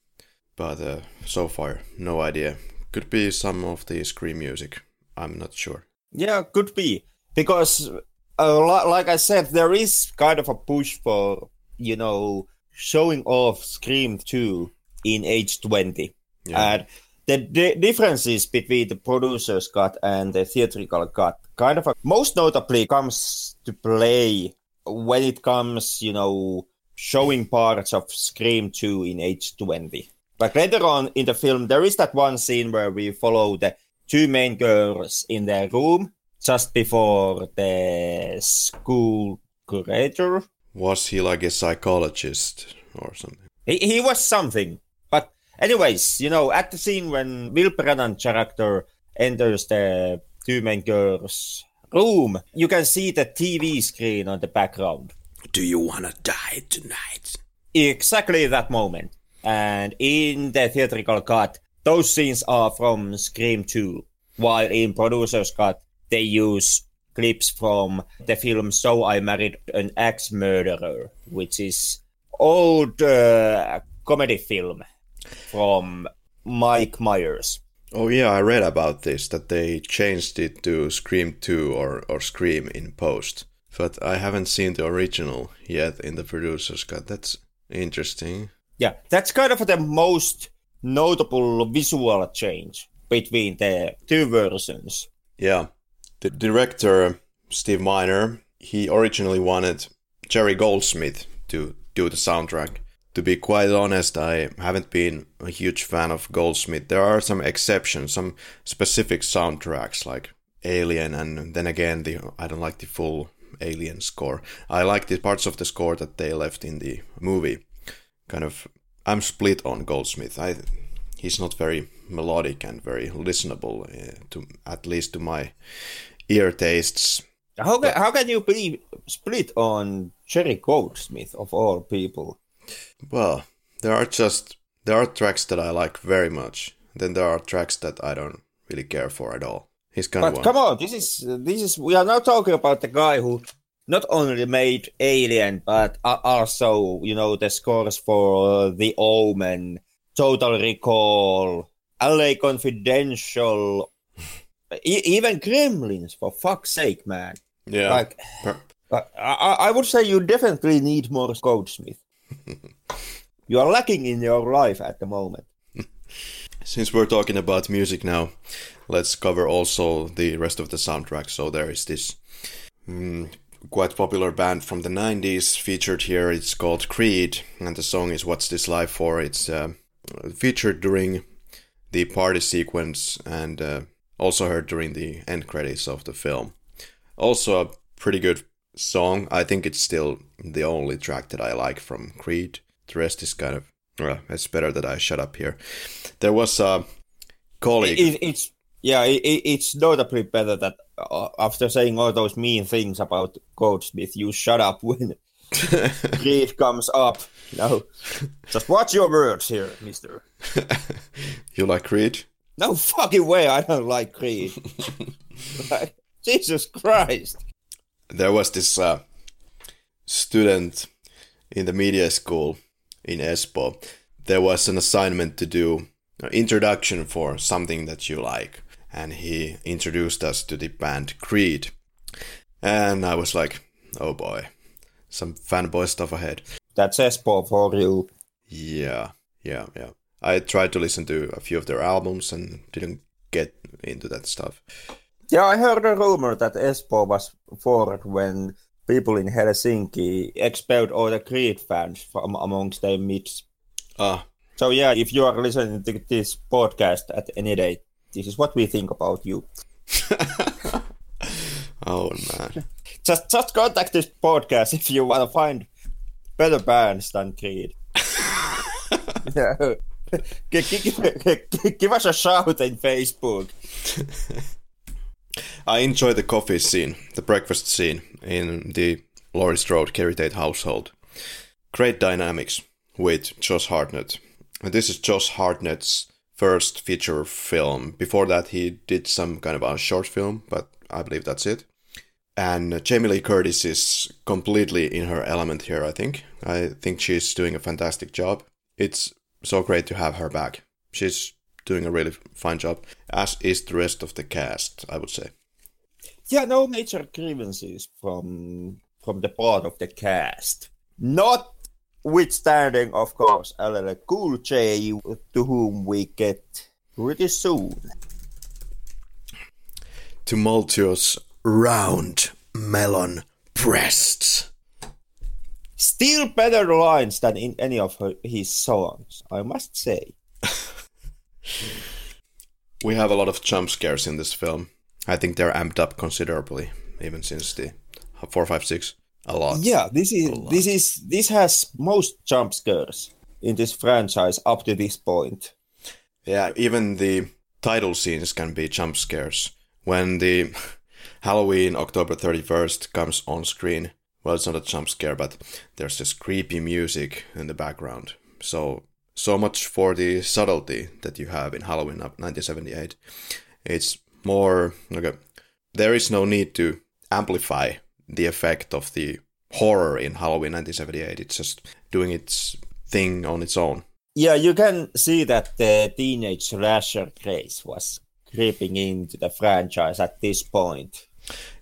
but uh, so far no idea. Could be some of the scream music. I'm not sure. Yeah, could be because, uh, like I said, there is kind of a push for you know showing off Scream 2 in H20. Yeah. And the d- differences between the producer's cut and the theatrical cut kind of a, most notably comes to play when it comes, you know, showing parts of Scream 2 in H20. Like later on in the film, there is that one scene where we follow the two main girls in their room just before the school curator. Was he like a psychologist or something? He, he was something. But, anyways, you know, at the scene when Will Brennan character enters the two main girls' room, you can see the TV screen on the background. Do you wanna die tonight? Exactly that moment. And in the theatrical cut, those scenes are from Scream 2, while in producer's cut, they use clips from the film So I Married an Axe Murderer, which is old uh, comedy film from Mike Myers. Oh yeah, I read about this that they changed it to Scream 2 or, or Scream in post. But I haven't seen the original yet in the producer's cut. That's interesting. Yeah, that's kind of the most notable visual change between the two versions. Yeah. The director, Steve Miner, he originally wanted Jerry Goldsmith to do the soundtrack to be quite honest, I haven't been a huge fan of Goldsmith. There are some exceptions, some specific soundtracks like Alien, and then again, the I don't like the full Alien score. I like the parts of the score that they left in the movie. Kind of, I'm split on Goldsmith. I he's not very melodic and very listenable, uh, to at least to my ear tastes. How can, how can you be split on Jerry Goldsmith of all people? Well, there are just there are tracks that I like very much. Then there are tracks that I don't really care for at all. He's kind But of come on, this is this is we are now talking about the guy who not only made Alien, but also you know the scores for The Omen, Total Recall, LA Confidential, e- even Gremlins. For fuck's sake, man! yeah. Like, I I would say you definitely need more Goldsmith. you are lacking in your life at the moment. Since we're talking about music now, let's cover also the rest of the soundtrack. So there is this mm, quite popular band from the 90s featured here. It's called Creed, and the song is What's This Life For? It's uh, featured during the party sequence and uh, also heard during the end credits of the film. Also, a pretty good song. I think it's still the only track that I like from Creed. The rest is kind of, it's better that I shut up here. There was a colleague. It, it's yeah, it, it- it's notably better that after saying all those mean things about Goldsmith, you shut up when Creed comes up. No, just watch your words here, Mister. you like Creed? No fucking way, I don't like Creed. Like, Jesus Christ! There was this uh, student in the media school in Espoo. There was an assignment to do an introduction for something that you like, and he introduced us to the band Creed. And I was like, oh boy, some fanboy stuff ahead. That's Espoo for you. Yeah, yeah, yeah. I tried to listen to a few of their albums and didn't get into that stuff. Yeah, I heard a rumor that Espoo was forward when people in Helsinki expelled all the Creed fans from amongst their midst. Ah, So yeah, if you are listening to this podcast at any day, this is what we think about you. oh man. Just just contact this podcast if you want to find better bands than Creed. yeah. G- g- g- give us a shout in Facebook. I enjoy the coffee scene, the breakfast scene in the Laurie Strode Keri Tate household. Great dynamics with Josh Hartnett. And this is Josh Hartnett's first feature film. Before that, he did some kind of a short film, but I believe that's it. And Jamie Lee Curtis is completely in her element here, I think. I think she's doing a fantastic job. It's so great to have her back. She's doing a really fine job, as is the rest of the cast, I would say. Yeah, no major grievances from from the part of the cast. Not withstanding, of course, LL Cool J, to whom we get pretty soon. Tumultuous, round melon breasts. Still better lines than in any of her, his songs, I must say. We have a lot of jump scares in this film. I think they're amped up considerably, even since the 456. A lot. Yeah, this is this is this has most jump scares in this franchise up to this point. Yeah, even the title scenes can be jump scares. When the Halloween October 31st comes on screen, well, it's not a jump scare, but there's this creepy music in the background. So, so much for the subtlety that you have in Halloween of 1978. It's more, okay, there is no need to amplify the effect of the horror in Halloween 1978. It's just doing its thing on its own. Yeah, you can see that the teenage slasher craze was creeping into the franchise at this point.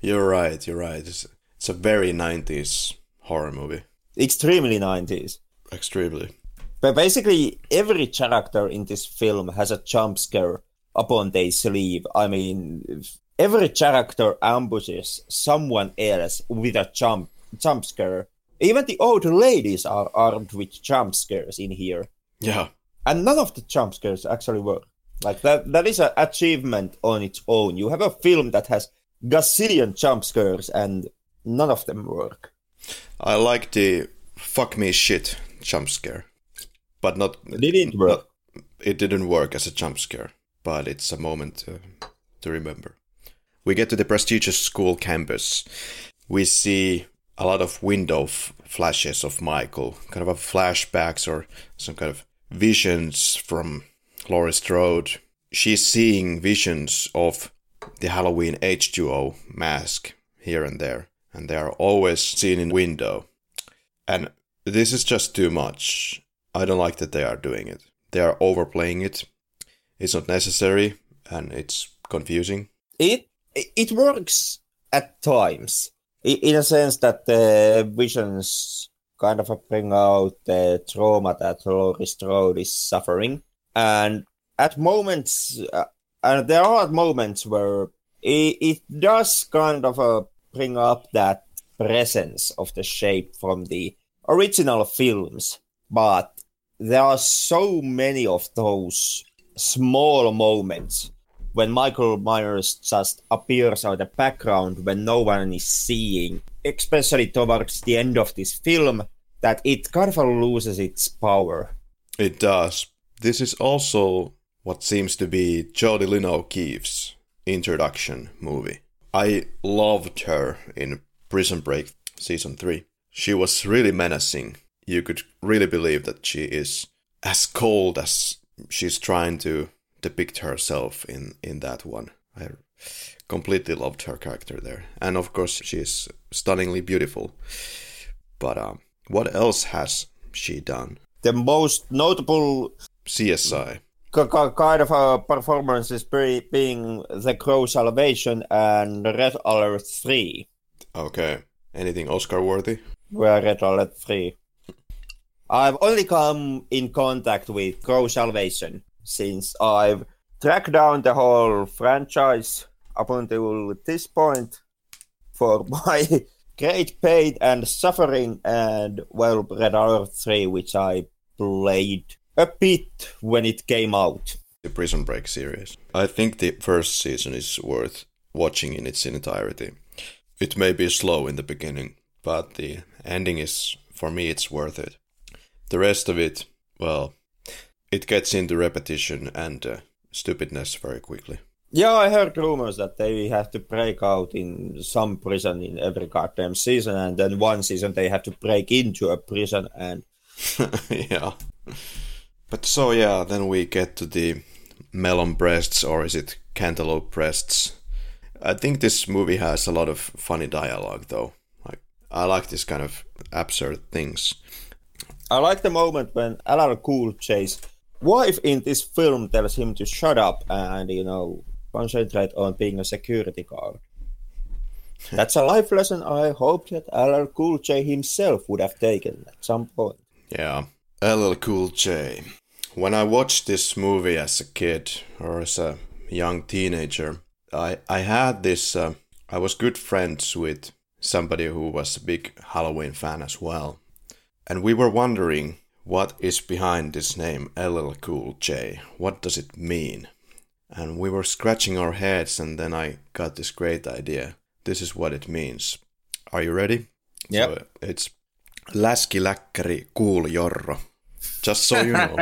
You're right. You're right. It's, it's a very 90s horror movie. Extremely 90s. Extremely. But basically, every character in this film has a jump scare upon their sleeve. I mean, every character ambushes someone else with a jump jump scare. Even the old ladies are armed with jump scares in here, Yeah. and none of the jump scares actually work. Like that, that is an achievement on its own. You have a film that has gazillion jump scares, and none of them work. I like the fuck me shit jump scare. But not. It didn't work. It didn't work as a jump scare, but it's a moment to, to remember. We get to the prestigious school campus. We see a lot of window f- flashes of Michael, kind of flashbacks or some kind of visions from Laurie Strode. She's seeing visions of the Halloween H2O mask here and there, and they are always seen in window. And this is just too much. I don't like that they are doing it. They are overplaying it. It's not necessary, and it's confusing. It it works at times, in a sense that the visions kind of bring out the trauma that Laurie Strode is suffering, and at moments, uh, and there are moments where it, it does kind of uh, bring up that presence of the shape from the original films, but there are so many of those small moments when Michael Myers just appears out of the background when no one is seeing, especially towards the end of this film, that it kind of loses its power. It does. This is also what seems to be Jodi Lyn O'Keefe's introduction movie. I loved her in Prison Break season 3. She was really menacing. You could really believe that she is as cold as she's trying to depict herself in in that one. I completely loved her character there, and of course she is stunningly beautiful. But um, what else has she done? The most notable CSI kind of a performance is being The Crow Salvation and Red Alert 3. Okay. Anything Oscar worthy? Where Red Alert 3. I've only come in contact with Crow Salvation since I've tracked down the whole franchise up until this point for my great pain and suffering and well Red Alert 3 which I played a bit when it came out. The Prison Break series. I think the first season is worth watching in its entirety. It may be slow in the beginning, but the ending is, for me, it's worth it. The rest of it, well, it gets into repetition and uh, stupidness very quickly. Yeah, I heard rumors that they have to break out in some prison in every goddamn season, and then one season they have to break into a prison and. yeah. But so yeah, then we get to the melon breasts, or is it cantaloupe breasts? I think this movie has a lot of funny dialogue, though. Like I like this kind of absurd things. I like the moment when LL Cool J's wife in this film tells him to shut up and you know concentrate on being a security guard. That's a life lesson I hope that LL Cool J himself would have taken at some point. Yeah, LL Cool J. When I watched this movie as a kid or as a young teenager, I I had this. Uh, I was good friends with somebody who was a big Halloween fan as well, and we were wondering what is behind this name LL Cool J. What does it mean? And we were scratching our heads, and then I got this great idea. This is what it means. Are you ready? Yeah. So it's Läski Läkkäri Cool Jorro. Just so you know.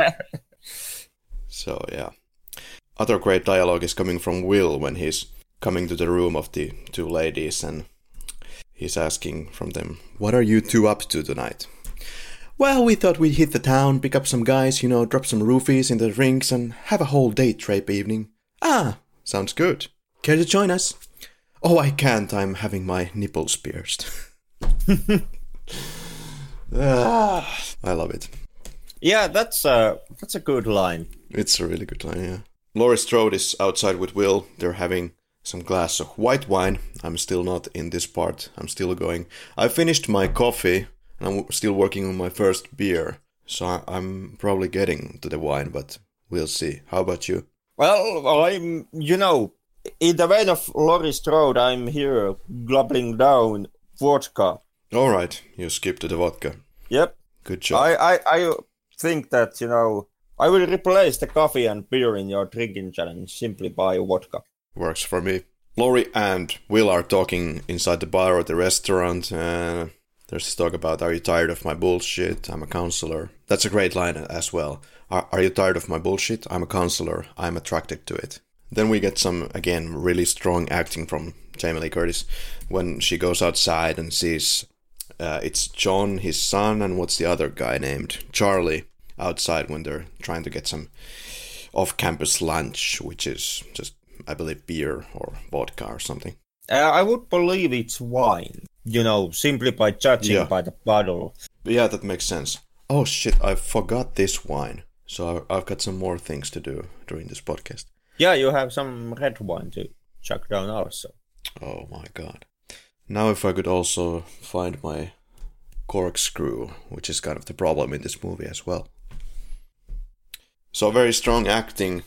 so yeah. Other great dialogue is coming from Will when he's coming to the room of the two ladies and he's asking from them, What are you two up to tonight? Well, we thought we'd hit the town, pick up some guys, you know, drop some roofies in the rinks, and have a whole date rape evening. Ah, sounds good. Care to join us? Oh, I can't. I'm having my nipples pierced. ah, I love it. Yeah, that's a that's a good line. It's a really good line. Yeah. Laurie Strode is outside with Will. They're having some glass of white wine. I'm still not in this part. I'm still going. I finished my coffee and I'm still working on my first beer. So I'm probably getting to the wine, but we'll see. How about you? Well, I'm, you know, in the vein of Laurie Strode, I'm here gobbling down vodka. All right, you skip to the vodka. Yep. Good job. I, I, I think that, you know, I will replace the coffee and beer in your drinking challenge simply by vodka. Works for me. Laurie and Will are talking inside the bar or the restaurant. Uh, there's this talk about, Are you tired of my bullshit? I'm a counselor. That's a great line as well. Are, are you tired of my bullshit? I'm a counselor. I'm attracted to it. Then we get some, again, really strong acting from Jamie Lee Curtis when she goes outside and sees uh, it's John, his son, and what's the other guy named? Charlie, outside when they're trying to get some off campus lunch, which is just I believe, beer or vodka or something. Uh, I would believe it's wine. You know, simply by judging Yeah. by the bottle. Yeah, that makes sense. Oh shit, I forgot this wine. So I've got some more things to do during this podcast. Yeah, you have some red wine to chuck down also. Oh my god. Now, if I could also find my corkscrew, which is kind of the problem in this movie as well. So, very strong acting.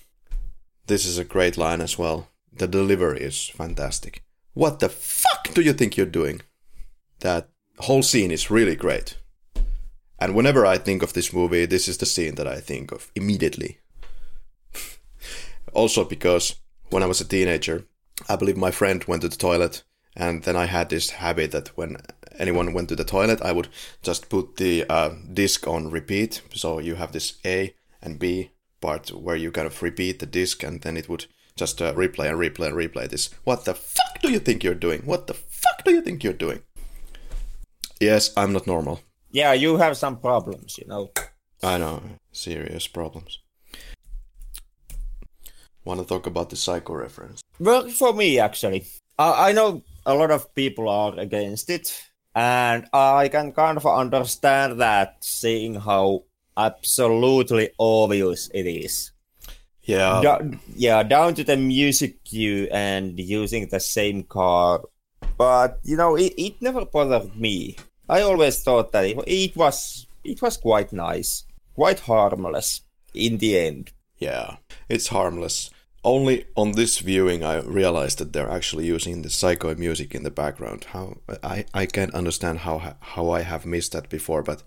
This is a great line as well. The delivery is fantastic. What the fuck do you think you're doing? That whole scene is really great. And whenever I think of this movie, this is the scene that I think of immediately. also, because when I was a teenager, I believe my friend went to the toilet, and then I had this habit that when anyone went to the toilet, I would just put the uh, disc on repeat. So you have this A and B part where you kind of repeat the disc, and then it would just uh, replay and replay and replay this. What the fuck do you think you're doing? What the fuck do you think you're doing? Yes, I'm not normal. Yeah, you have some problems, you know. I know, serious problems. Want to talk about the psycho reference? Well, for me, actually, I, I know a lot of people are against it, and I can kind of understand that, seeing how absolutely obvious it is. Yeah, Do- yeah, down to the music cue and using the same car. But you know, it, it never bothered me. I always thought that it, it was it was quite nice, quite harmless in the end. Yeah, it's harmless. Only on this viewing I realized that they're actually using the psycho music in the background. How I, I can't understand how how I have missed that before, but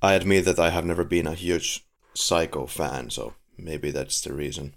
I admit that I have never been a huge psycho fan, so maybe that's the reason.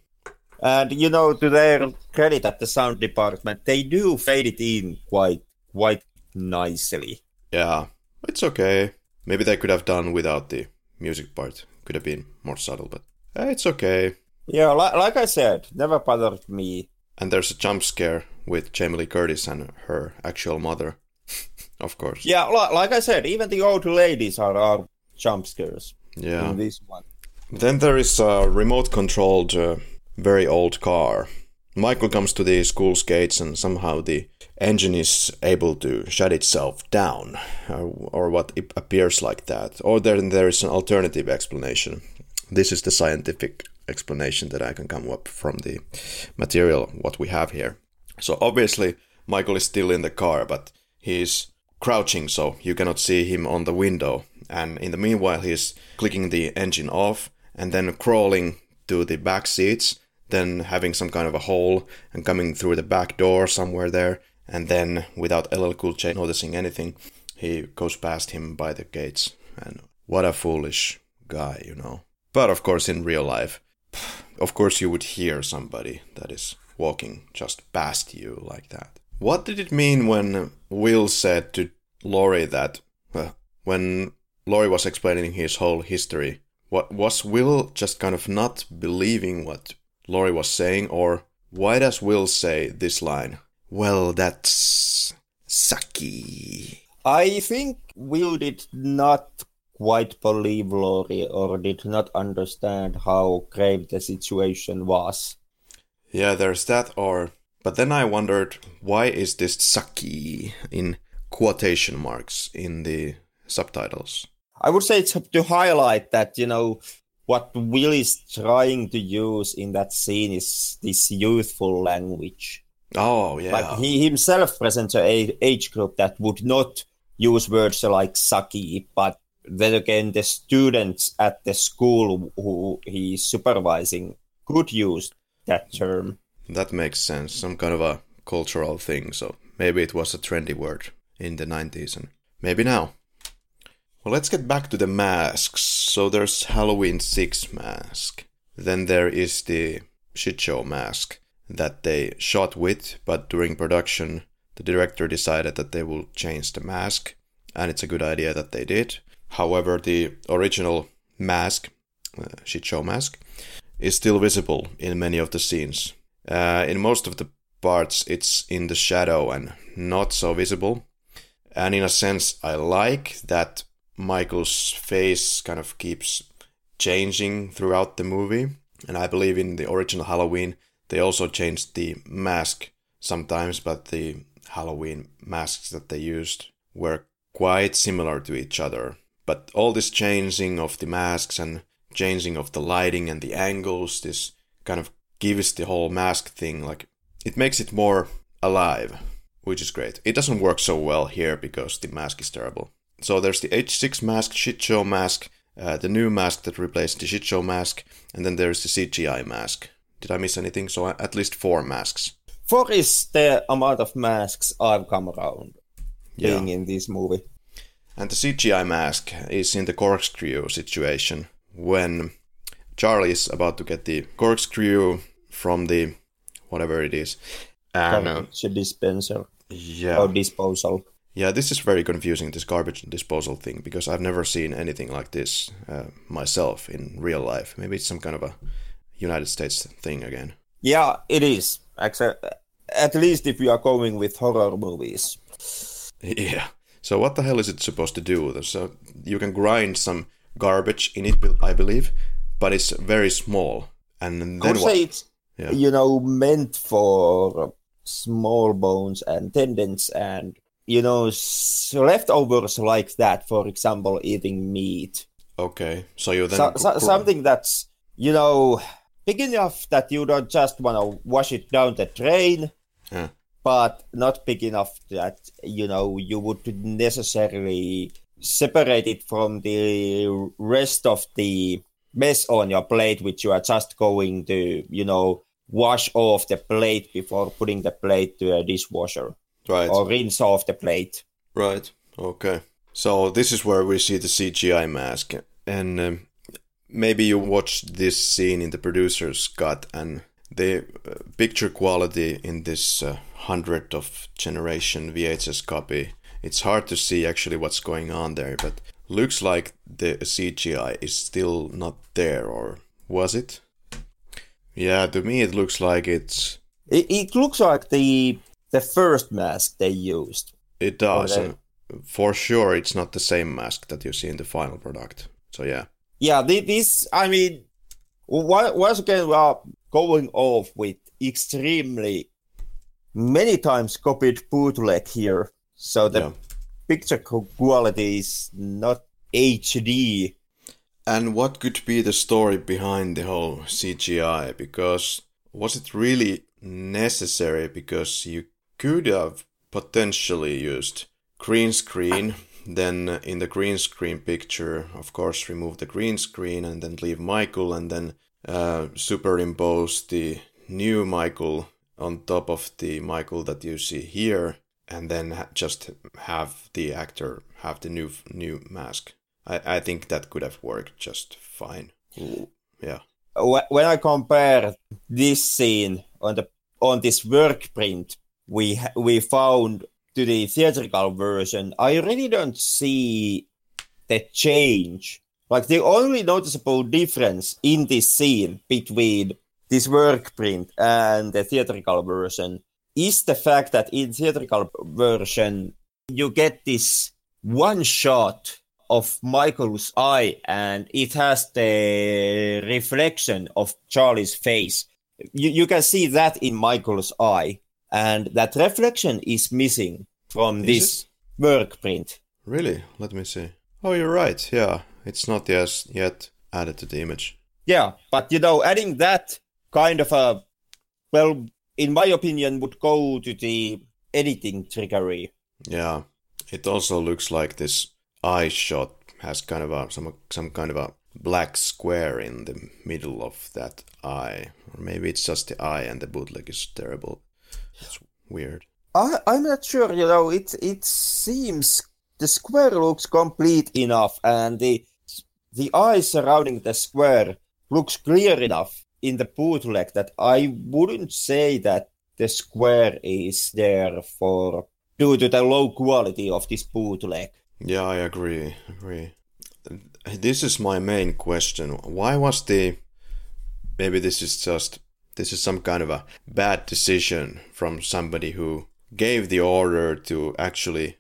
And you know, to their credit at the sound department, they do fade it in quite quite nicely. Yeah, it's okay. Maybe they could have done without the music part. Could have been more subtle, but eh, it's okay. Yeah, li- like I said, never bothered me. And there's a jump scare with Jamie Lee Curtis and her actual mother, of course. Yeah, li- like I said, even the old ladies are, are jump scares Yeah. in this one. Then there is a remote controlled, uh, very old car. Michael comes to the school's gates and somehow the engine is able to shut itself down, or, or what appears like that. Or then there is an alternative explanation. This is the scientific explanation that I can come up from the material what we have here. So obviously Michael is still in the car, but he's crouching so you cannot see him on the window. And in the meanwhile, he's clicking the engine off and then crawling to the back seats, then having some kind of a hole and coming through the back door somewhere there. And then, without LL Cool J noticing anything, he goes past him by the gates. And what a foolish guy, you know. But of course, in real life, of course, you would hear somebody that is walking just past you like that. What did it mean when Will said to Laurie that uh, when Laurie was explaining his whole history, what was Will just kind of not believing what Laurie was saying, or why does Will say this line? Well, that's sucky. I think Will did not quite believe Laurie or did not understand how grave the situation was. Yeah, there's that, or but then I wondered why is this sucky in quotation marks in the subtitles? I would say it's to highlight that, you know, what Will is trying to use in that scene is this youthful language. Oh yeah, But he himself presents a age group that would not use words like sucky, but then again, the students at the school who he's supervising could use that term. that makes sense. Some kind of a cultural thing. So maybe it was a trendy word in the 90s, and maybe now. Well, let's get back to the masks. So there's Halloween 6 mask. Then there is the shit show mask that they shot with, but during production, the director decided that they will change the mask, and it's a good idea that they did. However, the original mask, uh, shit show mask, is still visible in many of the scenes. Uh, in most of the parts, it's in the shadow and not so visible. And in a sense, I like that Michael's face kind of keeps changing throughout the movie. And I believe in the original Halloween, They also changed the mask sometimes, but the Halloween masks that they used were quite similar to each other. But all this changing of the masks and changing of the lighting and the angles, this kind of gives the whole mask thing like it makes it more alive, which is great. It doesn't work so well here because the mask is terrible. So there's the H6 mask, shit show mask, uh, the new mask that replaced the shit show mask, and then there's the CGI mask. Did I miss anything? So at least four masks. Four is the amount of masks I've come around yeah. being in this movie. And the CGI mask is in the corkscrew situation when Charlie is about to get the corkscrew from the whatever it is. And, uh, dispenser. Yeah. Or disposal. Yeah, this is very confusing, this garbage disposal thing, because I've never seen anything like this uh, myself in real life. Maybe it's some kind of a United States thing again. Yeah, it is. Except, at least if you are going with horror movies. Yeah. So what the hell is it supposed to do? So you can grind some garbage in it, I believe, but it's very small. And then what? say it's yeah. you know meant for small bones and tendons and you know leftovers like that. For example, eating meat. Okay, so you then so, so, something that's you know big enough that you don't just want to wash it down the drain. Yeah but not big enough that you know you would necessarily separate it from the rest of the mess on your plate, which you are just going to, you know, wash off the plate before putting the plate to a dishwasher. Right. Or rinse off the plate. Right. Okay. So this is where we see the CGI mask, and um, maybe you watched this scene in the producer's cut, and the uh, picture quality in this uh, hundred of generation VHS copy it's hard to see actually what's going on there, but looks like the CGI is still not there, or was it? Yeah, to me it looks like it's. It, it looks like the the first mask they used. It does. They... For sure, it's not the same mask that you see in the final product. So yeah. Yeah, this. I mean, once again, we are going off with extremely many times copied bootleg here so the yeah. picture quality is not HD. And what could be the story behind the whole CGI? Because was it really necessary? Because you could have potentially used green screen, then in the green screen picture, of course, remove the green screen and then leave Michael and then uh, superimpose the new Michael on top of the Michael that you see here and then just have the actor have the new new mask. I, I think that could have worked just fine. Yeah. When I compare this scene on the on this work print we we found to the theatrical version, I really don't see the change. Like the only noticeable difference in this scene between this work print and the theatrical version is the fact that in theatrical version you get this one shot of Michael's eye and it has the reflection of Charlie's face. You, you can see that in Michael's eye and that reflection is missing from is this it? work print. Really? Let me see. Oh, you're right. Yeah, it's not yet, yet added to the image. Yeah, but you know, adding that kind of a well in my opinion, would go to the editing trickery. Yeah, it also looks like this eye shot has kind of a some some kind of a black square in the middle of that eye, or maybe it's just the eye and the bootleg is terrible. It's weird. I I'm not sure. You know, it it seems the square looks complete enough, and the the eye surrounding the square looks clear enough in the bootleg that I wouldn't say that the square is there for due to the low quality of this bootleg. Yeah, I agree. Agree. This is my main question. Why was the maybe this is just this is some kind of a bad decision from somebody who gave the order to actually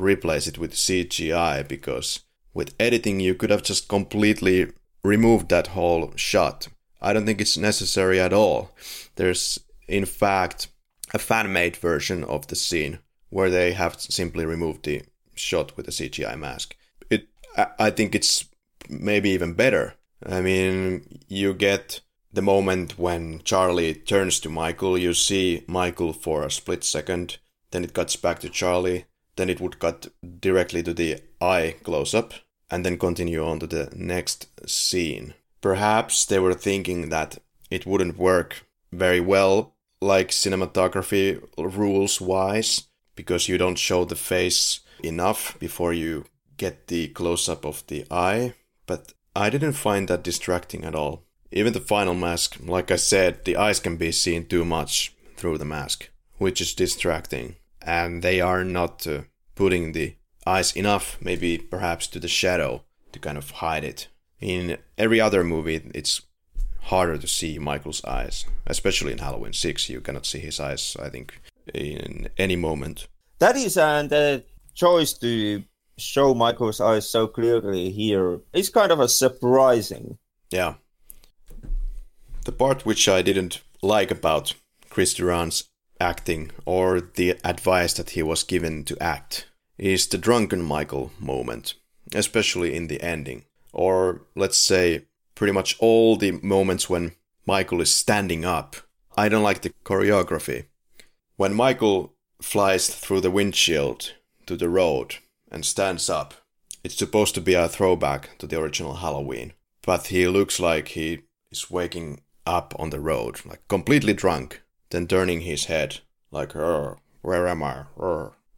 replace it with CGI because with editing you could have just completely removed that whole shot I don't think it's necessary at all. There's, in fact, a fan made version of the scene where they have simply removed the shot with the CGI mask. It, I think it's maybe even better. I mean, you get the moment when Charlie turns to Michael, you see Michael for a split second, then it cuts back to Charlie, then it would cut directly to the eye close up, and then continue on to the next scene. Perhaps they were thinking that it wouldn't work very well, like cinematography rules wise, because you don't show the face enough before you get the close up of the eye, but I didn't find that distracting at all. Even the final mask, like I said, the eyes can be seen too much through the mask, which is distracting, and they are not uh, putting the eyes enough, maybe perhaps to the shadow, to kind of hide it. In every other movie, it's harder to see Michael's eyes, especially in Halloween 6. You cannot see his eyes, I think, in any moment. That is, and the choice to show Michael's eyes so clearly here is kind of a surprising. Yeah. The part which I didn't like about Chris Durand's acting or the advice that he was given to act is the drunken Michael moment, especially in the ending or let's say pretty much all the moments when Michael is standing up. I don't like the choreography. When Michael flies through the windshield to the road and stands up, it's supposed to be a throwback to the original Halloween. But he looks like he is waking up on the road, like completely drunk, then turning his head, like, where am I?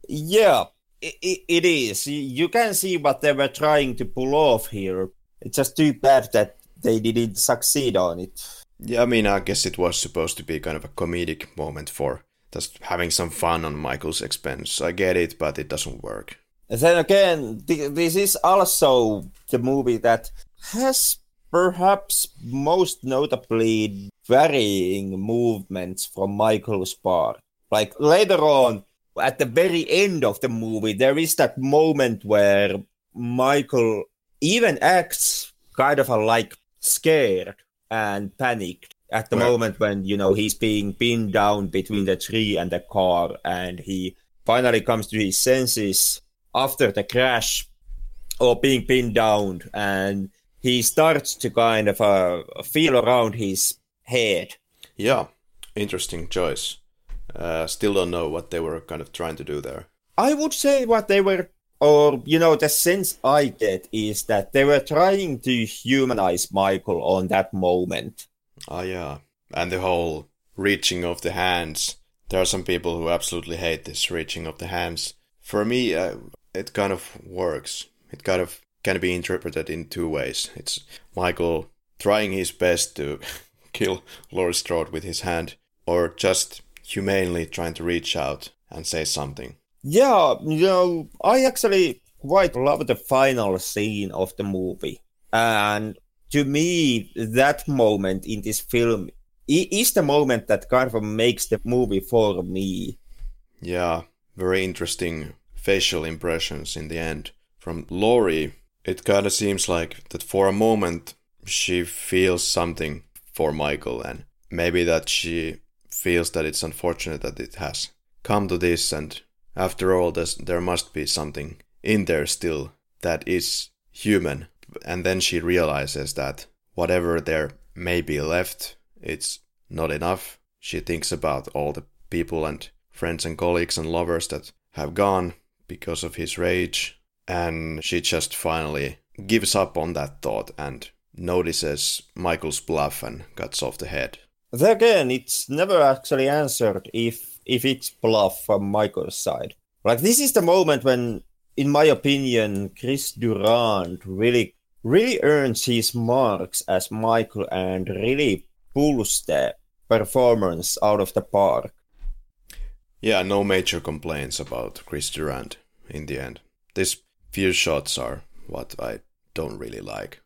Yeah, it, it is. You can see what they were trying to pull off here. It's just too bad that they didn't succeed on it. Yeah, I mean, I guess it was supposed to be kind of a comedic moment for just having some fun on Michael's expense. I get it, but it doesn't work. And then again, th- this is also the movie that has perhaps most notably varying movements from Michael's part. Like later on, at the very end of the movie, there is that moment where Michael even acts kind of a, like scared and panicked at the moment when you know he's being pinned down between the tree and the car and he finally comes to his senses after the crash or being pinned down and he starts to kind of uh, feel around his head yeah interesting choice uh, still don't know what they were kind of trying to do there. I would say what they were, or you know, the sense I get is that they were trying to humanize Michael on that moment. Ah, yeah, and the whole reaching of the hands. There are some people who absolutely hate this reaching of the hands. For me, uh, it kind of works. It kind of can be interpreted in two ways. It's Michael trying his best to kill Laurie Strode with his hand, or just humanely trying to reach out and say something. Yeah, you know, I actually quite love the final scene of the movie. And to me, that moment in this film is the moment that kind of makes the movie for me. Yeah, very interesting facial impressions in the end. From Laurie, it kind of seems like that for a moment she feels something for Michael and maybe that she feels that it's unfortunate that it has come to this, and after all, there must be something in there still that is human. And then she realizes that whatever there may be left, it's not enough. She thinks about all the people and friends and colleagues and lovers that have gone because of his rage, and she just finally gives up on that thought and notices Michael's bluff and cuts off the head again, it's never actually answered if if it's bluff from Michael's side. Like this is the moment when, in my opinion, Chris Durand really really earns his marks as Michael and really pulls the performance out of the park. Yeah, no major complaints about Chris Durand in the end. These few shots are what I don't really like.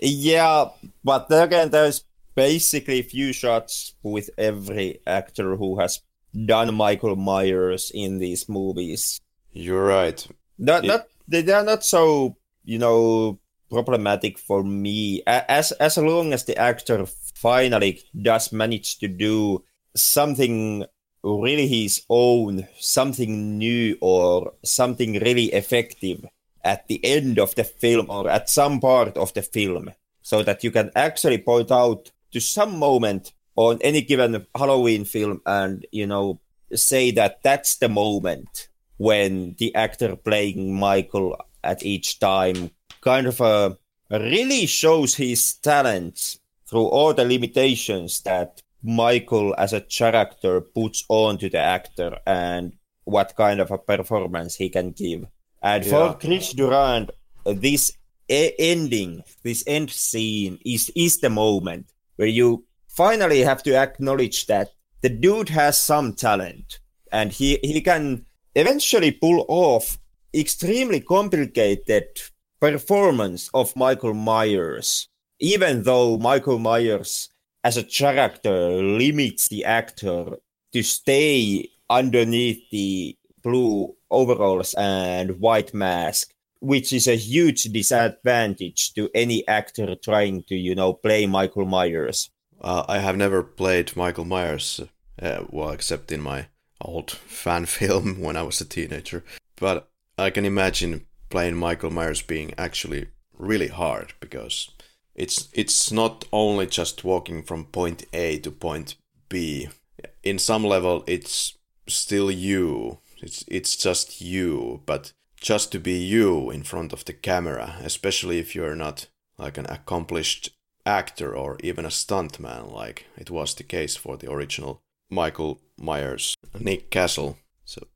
Yeah, but again, there's basically few shots with every actor who has done Michael Myers in these movies. You're right. Not, it... not they are not so you know problematic for me as as long as the actor finally does manage to do something really his own, something new or something really effective at the end of the film or at some part of the film, so that you can actually point out to some moment on any given Halloween film and you know say that that's the moment when the actor playing Michael at each time kind of uh, really shows his talents through all the limitations that Michael as a character puts on to the actor and what kind of a performance he can give. And yeah. for Chris Durand, this ending, this end scene is, is the moment where you finally have to acknowledge that the dude has some talent and he, he can eventually pull off extremely complicated performance of Michael Myers, even though Michael Myers as a character limits the actor to stay underneath the blue overalls and white mask, which is a huge disadvantage to any actor trying to, you know, play Michael Myers. Uh, I have never played Michael Myers, uh, well, except in my old fan film when I was a teenager. But I can imagine playing Michael Myers being actually really hard because it's it's not only just walking from point A to point B. In some level, it's still you. It's it's just you, but just to be you in front of the camera, especially if you're not like an accomplished actor or even a stuntman, like it was the case for the original Michael Myers, Nick Castle. So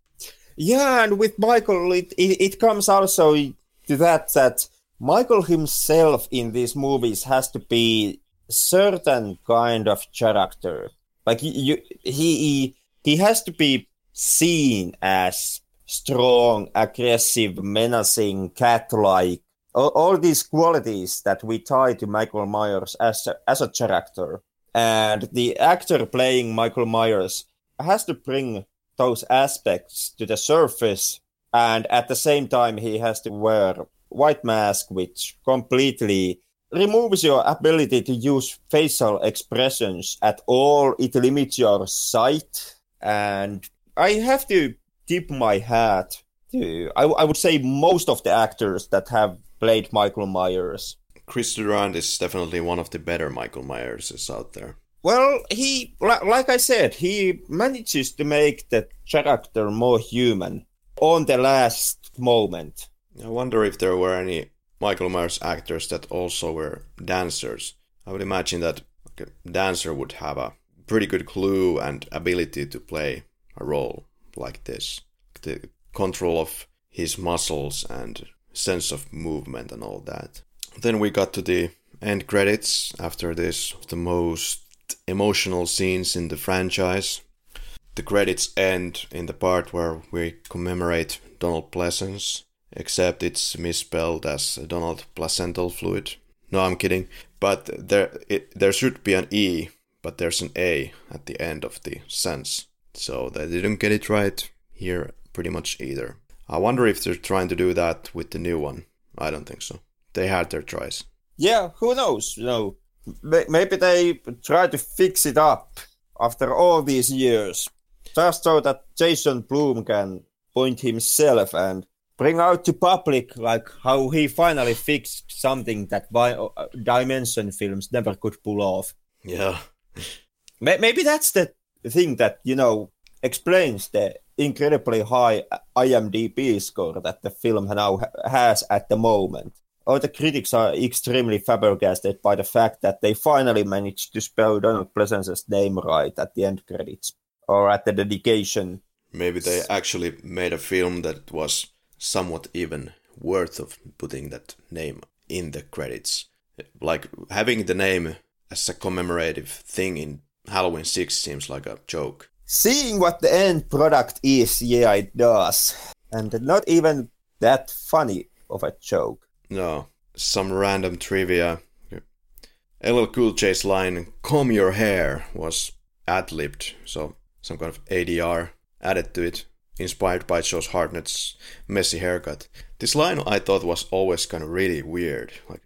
yeah, and with Michael, it, it, it comes also to that that Michael himself in these movies has to be certain kind of character. Like you, he he has to be seen as strong, aggressive, menacing, cat-like. All, all these qualities that we tie to Michael Myers as a, as a character, and the actor playing Michael Myers has to bring those aspects to the surface, and at the same time he has to wear white mask, which completely removes your ability to use facial expressions at all. It limits your sight. And I have to tip my hat to, I, I would say, most of the actors that have played Michael Myers. Chris Durand is definitely one of the better Michael Myerses out there. Well, he, like I said, he manages to make the character more human on the last moment. I wonder if there were any Michael Myers actors that also were dancers. I would imagine that a dancer would have a pretty good clue and ability to play a role like this. The control of his muscles and sense of movement and all that. Then we got to the end credits after this, the most emotional scenes in the franchise. The credits end in the part where we commemorate Donald Pleasence except it's misspelled as Donald Placental Fluid. No, I'm kidding. But there, it, there should be an E, but there's an A at the end of the sense. So they didn't get it right here pretty much either. I wonder if they're trying to do that with the new one. I don't think so. They had their tries. Yeah, who knows? You know, maybe they try to fix it up after all these years, just so that Jason Blum can point himself and bring out to public like how he finally fixed something that uh, dimension films never could pull off. Yeah. Maybe that's the thing that you know explains the incredibly high imdb score that the film now has at the moment. All the critics are extremely flabbergasted by the fact that they finally managed to spell donald pleasence's name right at the end credits or at the dedication. Maybe they actually made a film that was somewhat even worth of putting that name in the credits. Like having the name as a commemorative thing in Halloween 6 seems like a joke. Seeing what the end product is, yeah, it does. And not even that funny of a joke. No, some random trivia. LL Cool J's line, comb your hair, was ad libbed, so some kind of ADR added to it inspired by Josh Hartnett's messy haircut. This line I thought was always kind of really weird. Like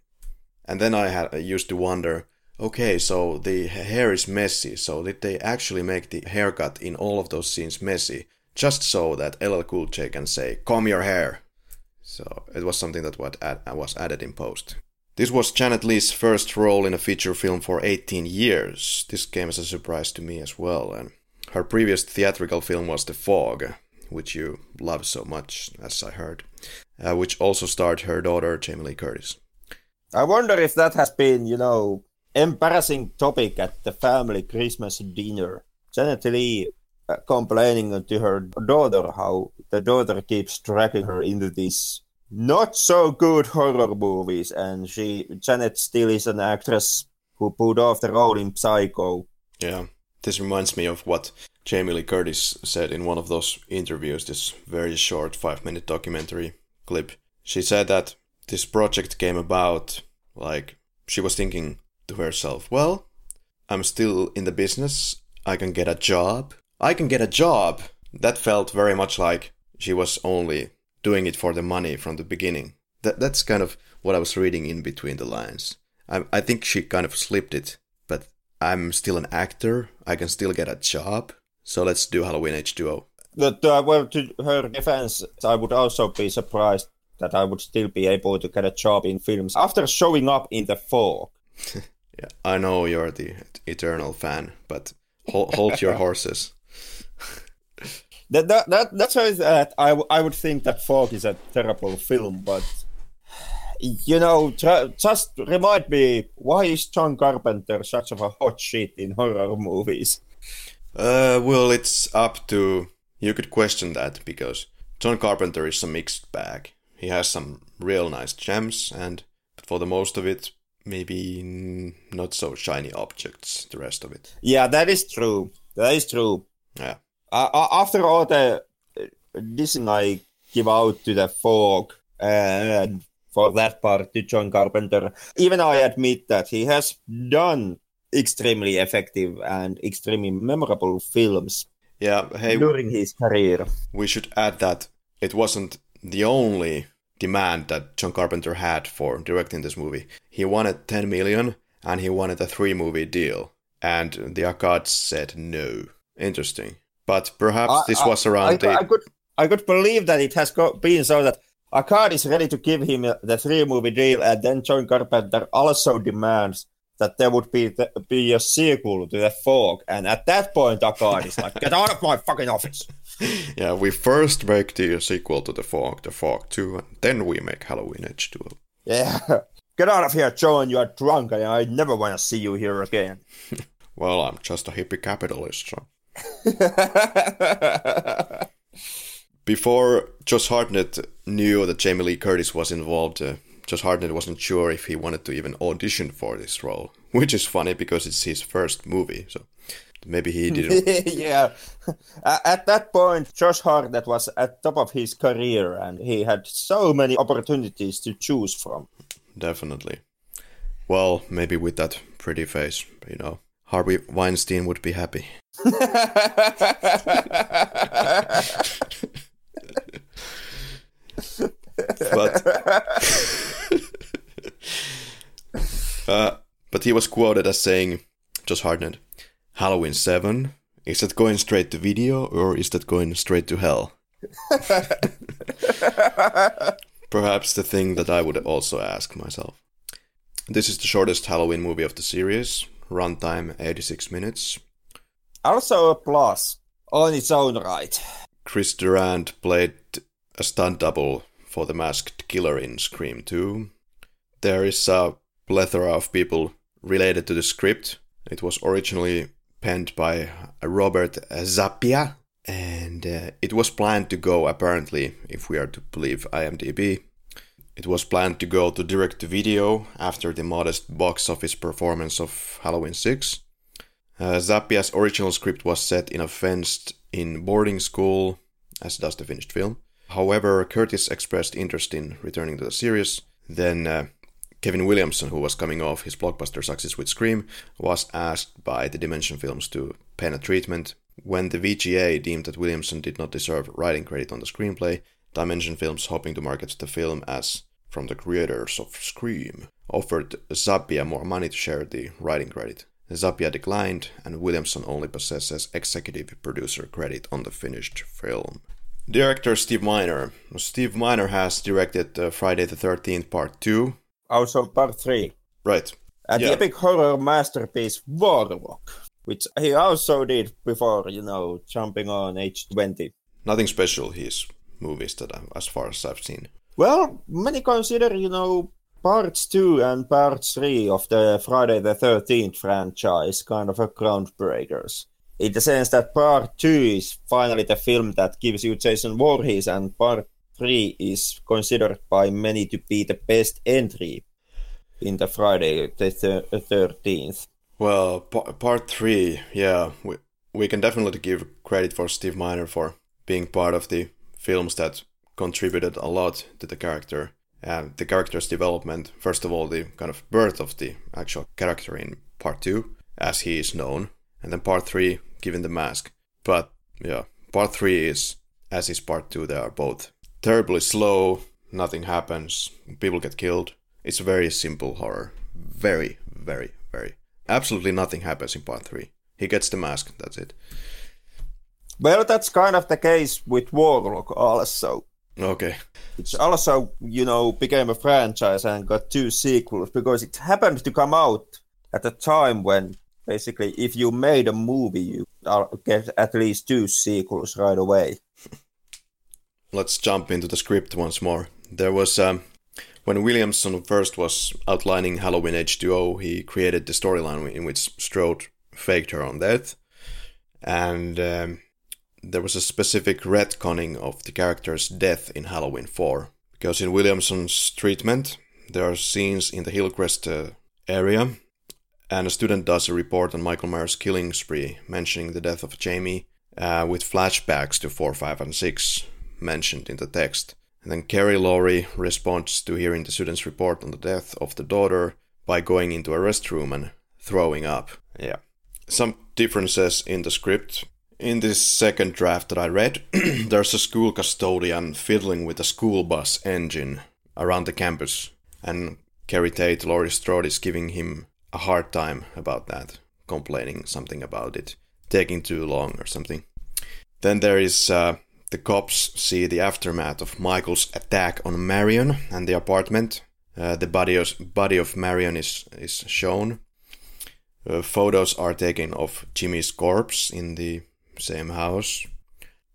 And then I had I used to wonder, okay, so the hair is messy. So did they actually make the haircut in all of those scenes messy, just so that LL Cool J can say, "Comb your hair"? So it was something that was added in post. This was Janet Leigh's first role in a feature film for 18 years. This came as a surprise to me as well. And her previous theatrical film was The Fog, which you love so much, as I heard, uh, which also starred her daughter Jamie Lee Curtis. I wonder if that has been, you know, embarrassing topic at the family Christmas dinner. Janet Leigh uh, complaining to her daughter how the daughter keeps dragging her into these not so good horror movies, and she Janet still is an actress who pulled off the role in Psycho. Yeah, this reminds me of what Jamie Lee Curtis said in one of those interviews, this very short five minute documentary clip. She said that this project came about like she was thinking to herself, well, I'm still in the business, I can get a job. I can get a job. That felt very much like she was only doing it for the money from the beginning. That that's kind of what I was reading in between the lines. I I think she kind of slipped it, I'm still an actor. I can still get a job. So let's do Halloween H2O. But uh, well, to her defense, I would also be surprised that I would still be able to get a job in films after showing up in the fog. yeah, I know you're the eternal fan, but hold, hold your horses. that, that, that that's why that I, w- I would think that Fog is a terrible film, but you know, just remind me why is John Carpenter such of a hot shit in horror movies? Uh, well, it's up to you. Could question that because John Carpenter is a mixed bag. He has some real nice gems, and for the most of it, maybe not so shiny objects. The rest of it. Yeah, that is true. That is true. Yeah. Uh, after all the dissing I give out to the fog and for that part to John Carpenter, even I admit that he has done extremely effective and extremely memorable films. Yeah, hey, during his career. We should add that it wasn't the only demand that John Carpenter had for directing this movie. He wanted 10 million and he wanted a three movie deal. And the Akkad said no. Interesting. But perhaps I, this was around I, the. I could, I could believe that it has been so that Akkad is ready to give him the three movie deal, and then John Carpenter also demands that there would be the, be a sequel to The Fog, and at that point, Akkad is like, "Get out of my fucking office!" yeah, we first make the sequel to The Fog, The Fog Two, and then we make Halloween H2O. Yeah, get out of here, John. You are drunk, and I never want to see you here again. well, I'm just a hippie capitalist, John. Before Josh Hartnett knew that Jamie Lee Curtis was involved, uh, Josh Hartnett wasn't sure if he wanted to even audition for this role, which is funny because it's his first movie, so maybe he didn't. yeah, at that point, Josh Hartnett was at top of his career, and he had so many opportunities to choose from. Definitely. Well, maybe with that pretty face, you know, Harvey Weinstein would be happy. but uh, but he was quoted as saying, "Josh Hartnett, Halloween Seven. Is that going straight to video or is that going straight to hell?" Perhaps the thing that I would also ask myself. This is the shortest Halloween movie of the series. Runtime 86 minutes. Also a plus on its own right. Chris Durand played a stunt double for the masked killer in Scream 2. There is a plethora of people related to the script. It was originally penned by Robert Zappia, and uh, it was planned to go, apparently, if we are to believe IMDb, it was planned to go to direct to video after the modest box office performance of Halloween 6. Uh, Zappia's original script was set in a fenced in boarding school, as does the finished film. However, Curtis expressed interest in returning to the series. Then uh, Kevin Williamson, who was coming off his blockbuster success with Scream, was asked by the Dimension Films to pen a treatment. When the WGA deemed that Williamson did not deserve writing credit on the screenplay, Dimension Films, hoping to market the film as from the creators of Scream, offered Zappia more money to share the writing credit. Zappia declined, and Williamson only possesses executive producer credit on the finished film. Director Steve Miner. Steve Miner has directed uh, Friday the 13th Part 2. Also, Part 3. Right. And yeah. the epic horror masterpiece Warlock, which he also did before, you know, jumping on age 20. Nothing special, his movies, that I, as far as I've seen. Well, many consider, you know, parts 2 and part 3 of the Friday the 13th franchise kind of a groundbreakers in the sense that part two is finally the film that gives you Jason Voorhees, and part three is considered by many to be the best entry in the Friday the thirteenth. Well, p- part three, yeah, we we can definitely give credit for Steve Miner for being part of the films that contributed a lot to the character and the character's development. First of all, the kind of birth of the actual character in part two, as he is known, and then part three given the mask. But yeah, part three is as is part two. They are both terribly slow. Nothing happens. People get killed. It's very simple horror. Very, very, very. Absolutely nothing happens in part three. He gets the mask. That's it. Well, that's kind of the case with Warlock also. Okay. It's also, you know, became a franchise and got two sequels because it happened to come out at a time when basically if you made a movie you get at least two sequels right away. Let's jump into the script once more. There was um, when williamson first was outlining halloween h2o he created the storyline in which strode faked her own death. And um, there was a specific retconning of the character's death in halloween 4 because in williamson's treatment there are scenes in the hillcrest uh, area and a student does a report on Michael Myers' killing spree, mentioning the death of Jamie, uh, with flashbacks to 4, 5, and 6 mentioned in the text. And then Carrie Laurie responds to hearing the student's report on the death of the daughter by going into a restroom and throwing up. Yeah. Some differences in the script. In this second draft that I read, there's a school custodian fiddling with a school bus engine around the campus, and Keri Tate, Laurie Strode, is giving him a hard time about that, complaining something about it taking too long or something. Then there is uh, the cops see the aftermath of Michael's attack on Marion and the apartment. Uh, the body of, body of Marion is, is shown. Uh, photos are taken of Jimmy's corpse in the same house.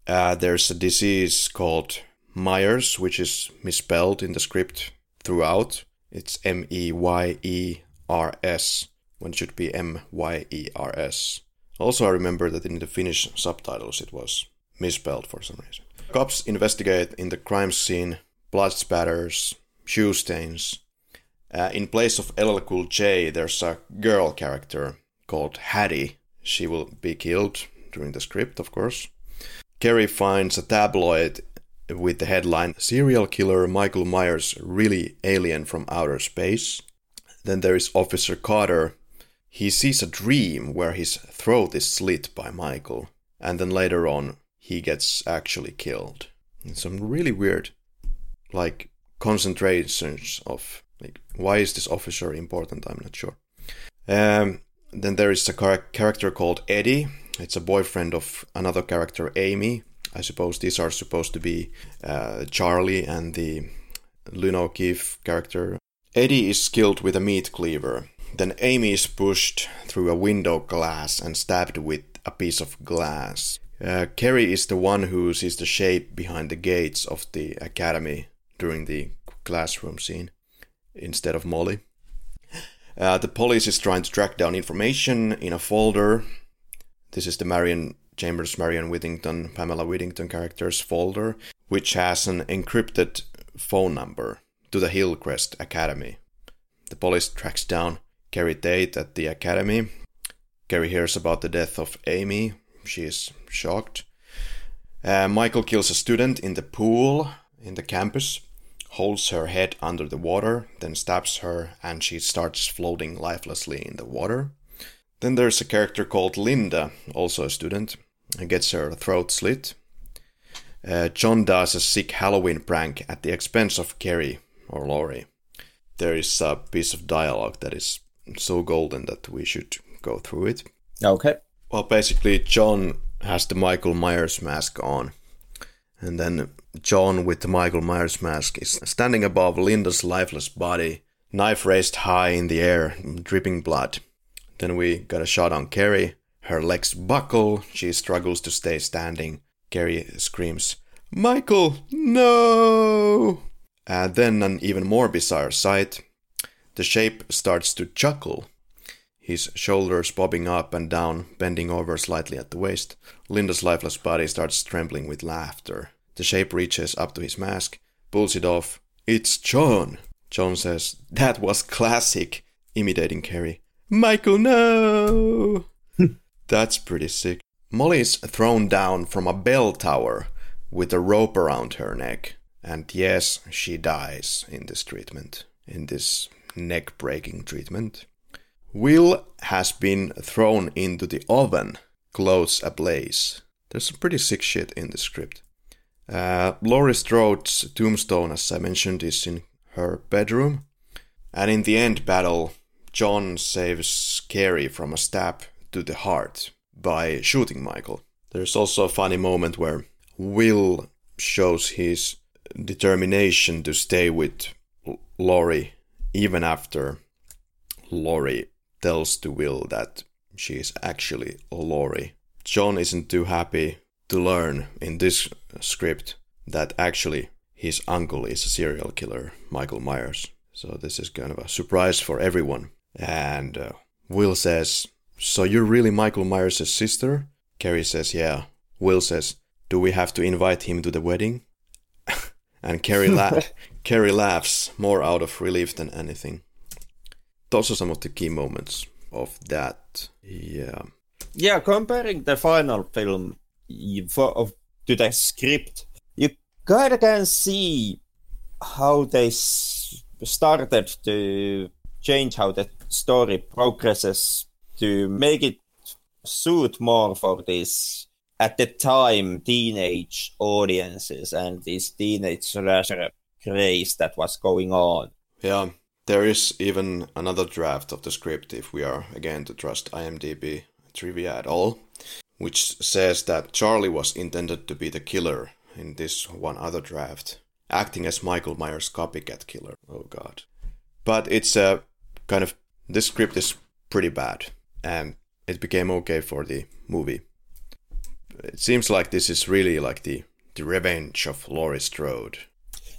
Uh, there's a disease called Myers, which is misspelled in the script throughout. It's M E Y E R-S when it should be M-Y-E-R-S. Also, I remember that in the Finnish subtitles it was misspelled for some reason. Cops investigate in the crime scene blood spatters, shoe stains. Uh, in place of LL Cool J, there's a girl character called Hattie. She will be killed during the script, of course. Kerry finds a tabloid with the headline Serial Killer Michael Myers Really Alien from Outer Space. Then there is Officer Carter. He sees a dream where his throat is slit by Michael, and then later on he gets actually killed. And some really weird, like concentrations of like why is this officer important? I'm not sure. Um, then there is a char- character called Eddie. It's a boyfriend of another character, Amy. I suppose these are supposed to be uh, Charlie and the Lyn O'Keefe character Eddie is killed with a meat cleaver. Then Amy is pushed through a window glass and stabbed with a piece of glass. Uh, Kerry is the one who sees the shape behind the gates of the academy during the classroom scene instead of Molly. Uh, the police is trying to track down information in a folder. This is the Marion Chambers, Marion Whittington, Pamela Whittington characters folder, which has an encrypted phone number to the Hillcrest Academy. The police tracks down Keri Tate at the academy. Kerry hears about the death of Amy. She is shocked. Uh, Michael kills a student in the pool in the campus, holds her head under the water, then stabs her, and she starts floating lifelessly in the water. Then there's a character called Linda, also a student, and gets her throat slit. Uh, John does a sick Halloween prank at the expense of Kerry or Laurie, there is a piece of dialogue that is so golden that we should go through it. Okay. Well, basically, John has the Michael Myers mask on. And then John, with the Michael Myers mask, is standing above Linda's lifeless body, knife raised high in the air, dripping blood. Then we got a shot on Carrie. Her legs buckle. She struggles to stay standing. Carrie screams, Michael, no! And then an even more bizarre sight. The shape starts to chuckle his shoulders bobbing up and down, bending over slightly at the waist. Linda's lifeless body starts trembling with laughter. The shape reaches up to his mask, pulls it off. It's John! John says, That was classic, imitating Carrie. Michael, no! That's pretty sick. Molly's thrown down from a bell tower with a rope around her neck. And yes, she dies in this treatment, in this neck breaking treatment. Will has been thrown into the oven, clothes ablaze. There's some pretty sick shit in the script. Uh, Laurie Strode's tombstone, as I mentioned, is in her bedroom. And in the end battle, John saves Carrie from a stab to the heart by shooting Michael. There's also a funny moment where Will shows his determination to stay with Laurie even after Laurie tells to Will that she is actually Laurie. John isn't too happy to learn in this script that actually his uncle is a serial killer, Michael Myers. So this is kind of a surprise for everyone. And uh, Will says, So you're really Michael Myers' sister? Carrie says, Yeah. Will says, Do we have to invite him to the wedding? And Carrie, la- Carrie laughs more out of relief than anything those are some of the key moments of that. Yeah. Yeah, comparing the final film for, of, to the script, you kind of can see how they s- started to change how the story progresses to make it suit more for this at the time teenage audiences and this teenage slasher craze that was going on. Yeah, there is even another draft of the script, if we are again to trust IMDb trivia at all, which says that Charlie was intended to be the killer in this one other draft, acting as Michael Myers' copycat killer. Oh god. But it's a kind of. This script is pretty bad, and it became okay for the movie. It seems like this is really like the, the revenge of Laurie Strode.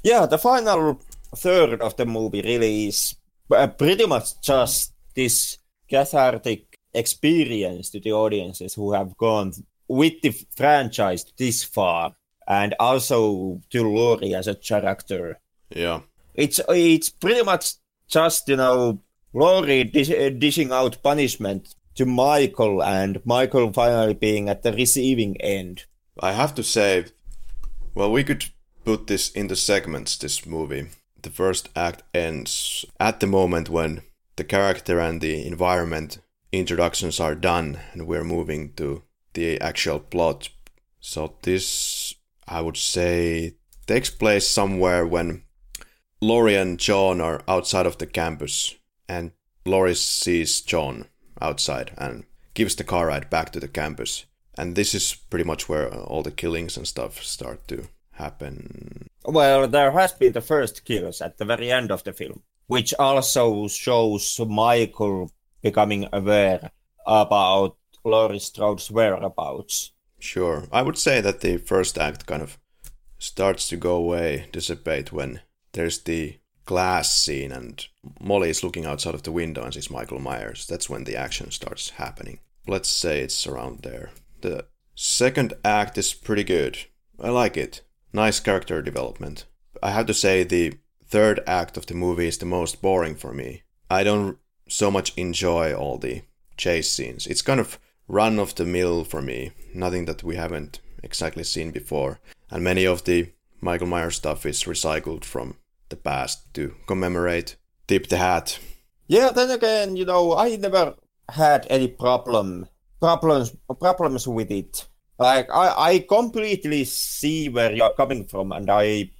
Yeah, the final third of the movie really is uh, pretty much just this cathartic experience to the audiences who have gone with the franchise this far and also to Laurie as a character. Yeah. It's it's pretty much just, you know, Laurie dish, uh, dishing out punishment to Michael and Michael finally being at the receiving end. I have to say, well, we could put this into segments, this movie the first act ends at the moment when the character and the environment introductions are done and we're moving to the actual plot. So this, I would say, takes place somewhere when Laurie and John are outside of the campus and Laurie sees John outside and gives the car ride back to the campus. And this is pretty much where all the killings and stuff start to happen? Well, there has been the first kills at the very end of the film, which also shows Michael becoming aware about Laurie Strode's whereabouts. Sure. I would say that the first act kind of starts to go away, dissipate when there's the glass scene and Molly is looking outside of the window and sees Michael Myers. That's when the action starts happening. Let's say it's around there. The second act is pretty good. I like it nice character development. I have to say the third act of the movie is the most boring for me. I don't so much enjoy all the chase scenes. It's kind of run of the mill for me, nothing that we haven't exactly seen before. And many of the Michael Myers stuff is recycled from the past to commemorate Tip the Hat. Yeah, then again, you know, I never had any problem problems problems with it. Like I, I completely see where you're coming from, and I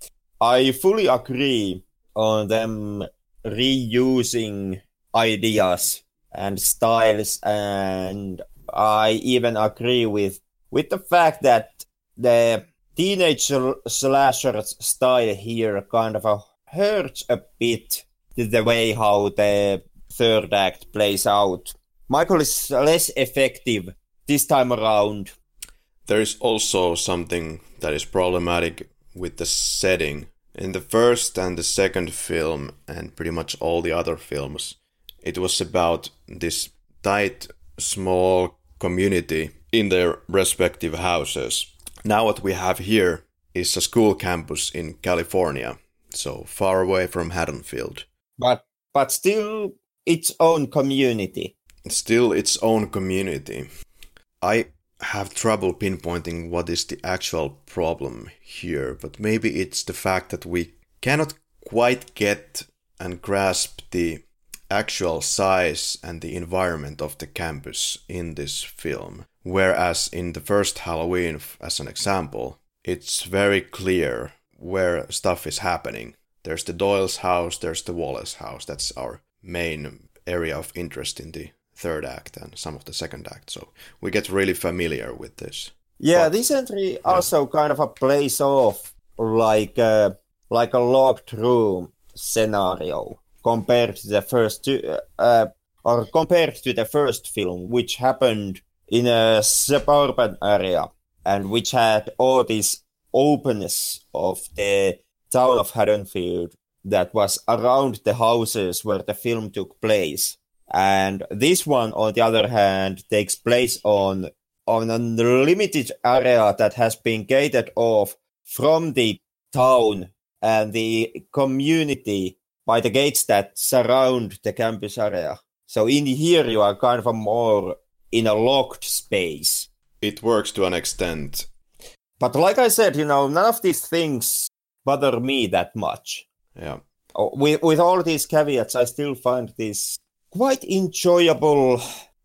I fully agree on them reusing ideas and styles and I even agree with with the fact that the teenage slasher style here kind of hurts a bit the way how the third act plays out. Michael is less effective this time around. There is also something that is problematic with the setting. In the first and the second film, and pretty much all the other films, it was about this tight, small community in their respective houses. Now, what we have here is a school campus in California, so far away from Haddonfield. But but still its own community. Still its own community. I have trouble pinpointing what is the actual problem here, but maybe it's the fact that we cannot quite get and grasp the actual size and the environment of the campus in this film. Whereas in the first Halloween, as an example, it's very clear where stuff is happening. There's the Doyle's house, there's the Wallace house. That's our main area of interest in the third act and some of the second act. So we get really familiar with this. Yeah, but, this entry yeah. also kind of a plays off like a, like a locked room scenario compared to the first two, uh, or compared to the first film, which happened in a suburban area and which had all this openness of the town of Haddonfield that was around the houses where the film took place. And this one, on the other hand, takes place on on a limited area that has been gated off from the town and the community by the gates that surround the campus area. So in here you are kind of more in a locked space. It works to an extent. But like I said, you know, none of these things bother me that much. Yeah. Oh, with with all these caveats, I still find this quite enjoyable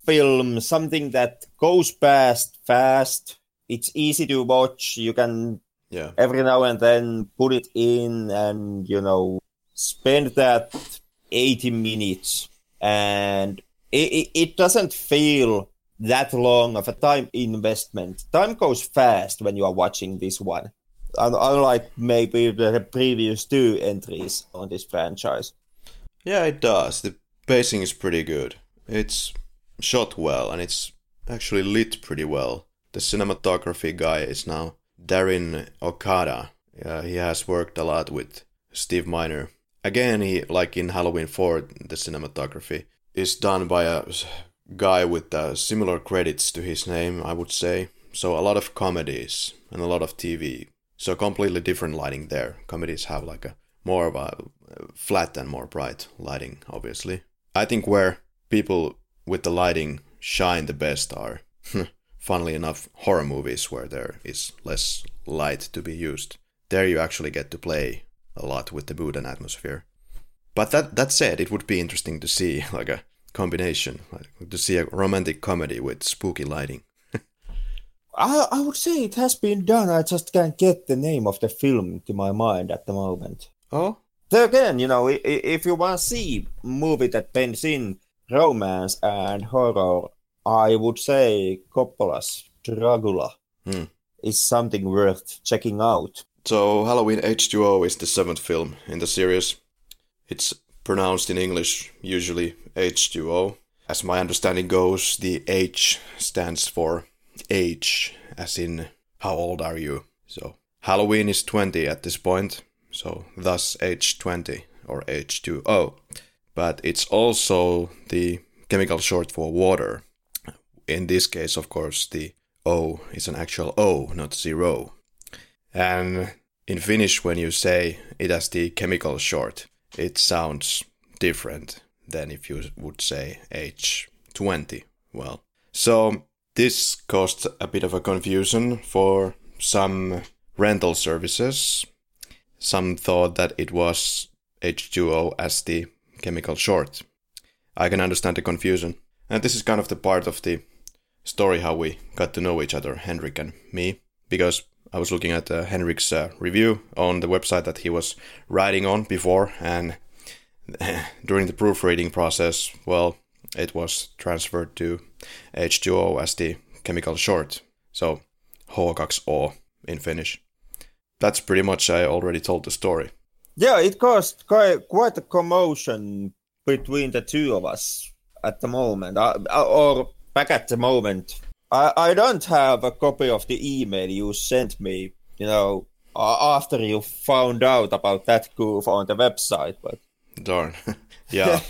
film, something that goes past fast. It's easy to watch. You can yeah. every now and then put it in and you know spend that 80 minutes and it, it, it doesn't feel that long of a time investment. Time goes fast when you are watching this one, unlike maybe the previous two entries on this franchise. Yeah, it does. The pacing is pretty good. It's shot well and it's actually lit pretty well. The cinematography guy is now Daryn Okada. Yeah, he has worked a lot with Steve Miner. Again, he like in Halloween 4, the cinematography is done by a guy with uh, similar credits to his name, I would say. So a lot of comedies and a lot of TV. So completely different lighting there. Comedies have like a more of a flat and more bright lighting, obviously. I think where people with the lighting shine the best are, funnily enough, horror movies where there is less light to be used. There you actually get to play a lot with the mood and atmosphere. But that that said, it would be interesting to see like a combination, like, to see a romantic comedy with spooky lighting. I I would say it has been done. I just can't get the name of the film to my mind at the moment. Oh, there again, you know, if you want to see a movie that blends in romance and horror, I would say Coppola's Dragula hmm. is something worth checking out. So, Halloween H2O is the seventh film in the series. It's pronounced in English usually H2O. As my understanding goes, the H stands for age, as in how old are you? So, Halloween is 20 at this point so thus H20 or H2O. But it's also the chemical short for water. In this case, of course, the O is an actual O, not zero. And in Finnish, when you say it has the chemical short, it sounds different than if you would say H20. Well, so this caused a bit of a confusion for some rental services some thought that it was H2O as the chemical short. I can understand the confusion. And this is kind of the part of the story how we got to know each other, Henrik and me, because I was looking at uh, Henrik's uh, review on the website that he was writing on before, and during the proofreading process, well, it was transferred to H2O as the chemical short. So H2O in Finnish. That's pretty much I already told the story. Yeah, it caused quite, a commotion between the two of us at the moment, uh, or back at the moment. I, I don't have a copy of the email you sent me, you know, after you found out about that goof on the website, but. Darn. yeah,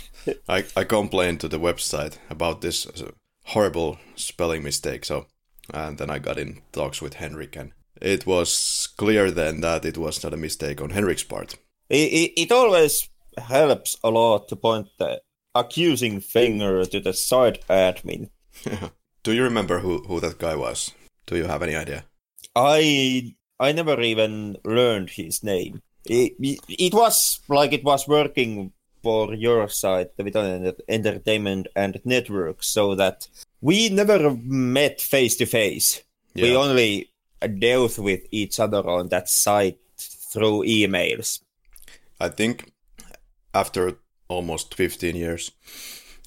I, I complained to the website about this horrible spelling mistake, so. And then I got in talks with Henrik, and it was clear then that it was not a mistake on Henrik's part. It, it, it always helps a lot to point the accusing finger to the site admin. Do you remember who, who that guy was? Do you have any idea? I I never even learned his name. It, it was like it was working for your site, the Vitoinen Entertainment and Network, so that we never met face to face. We only dealt with each other on that site through emails. I think after almost 15 years,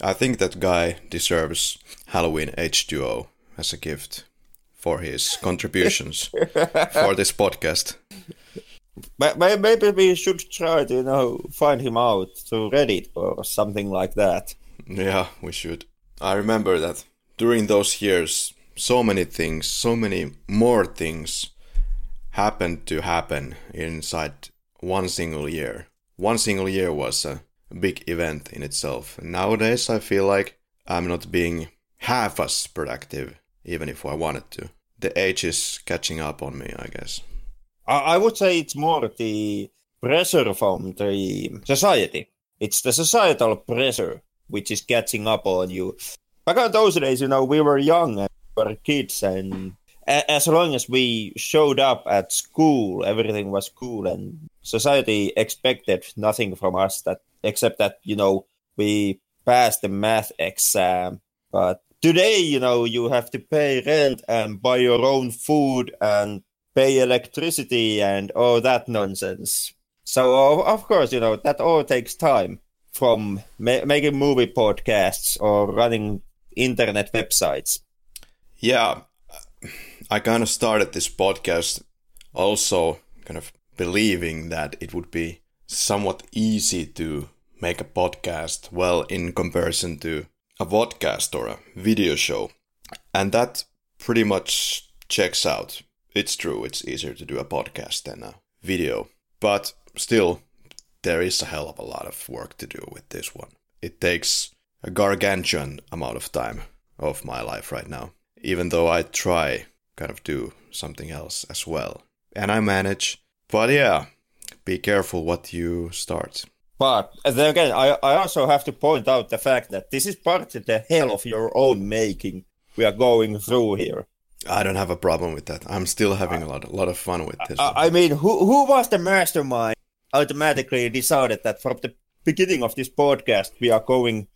I think that guy deserves Halloween H2O as a gift for his contributions for this podcast. Maybe we should try to, you know, find him out through Reddit or something like that. Yeah, we should. I remember that during those years, so many things, so many more things happened to happen inside one single year. One single year was a big event in itself. Nowadays, I feel like I'm not being half as productive, even if I wanted to. The age is catching up on me, I guess. I would say it's more the pressure from the society. It's the societal pressure which is catching up on you. Back in those days, you know, we were young and we were kids, and as long as we showed up at school, everything was cool, and society expected nothing from us that except that you know we passed the math exam. But today, you know, you have to pay rent and buy your own food and pay electricity and all that nonsense. So of course, you know that all takes time from ma- making movie podcasts or running internet websites. Yeah, I kind of started this podcast also kind of believing that it would be somewhat easy to make a podcast, well, in comparison to a podcast or a video show. And that pretty much checks out. It's true, it's easier to do a podcast than a video. But still, there is a hell of a lot of work to do with this one. It takes a gargantuan amount of time of my life right now, even though I try kind of do something else as well. And I manage. But yeah, be careful what you start. But uh, then again, I, I also have to point out the fact that this is part of the hell of your own making we are going through here. I don't have a problem with that. I'm still having a lot, a lot of fun with this. I, I mean, who who was the mastermind? Automatically decided that from the beginning of this podcast, we are going,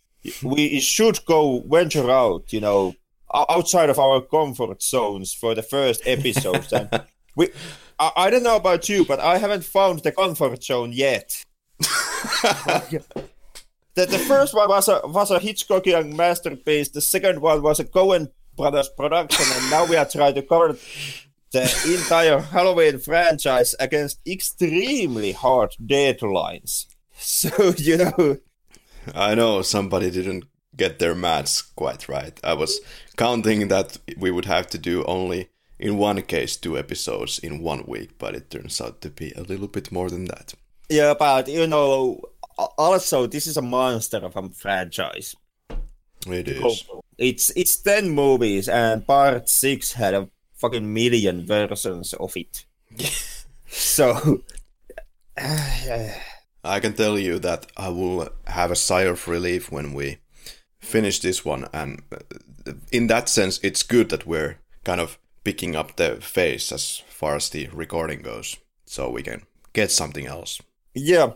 we should go venture out, you know, outside of our comfort zones for the first episodes. and we, I, I don't know about you, but I haven't found the comfort zone yet. the, the first one was a was a Hitchcockian masterpiece. The second one was a Coen Brothers production, and now we are trying to cover the entire Halloween franchise against extremely hard deadlines. So you know, I know somebody didn't get their maths quite right. I was counting that we would have to do only in one case two episodes in one week, but it turns out to be a little bit more than that. Yeah, but you know, also this is a monster of a franchise. It is. Oh, it's it's ten movies, and part six had a fucking million versions of it. so, I can tell you that I will have a sigh of relief when we finish this one, and in that sense, it's good that we're kind of picking up the face as far as the recording goes, so we can get something else. Yeah,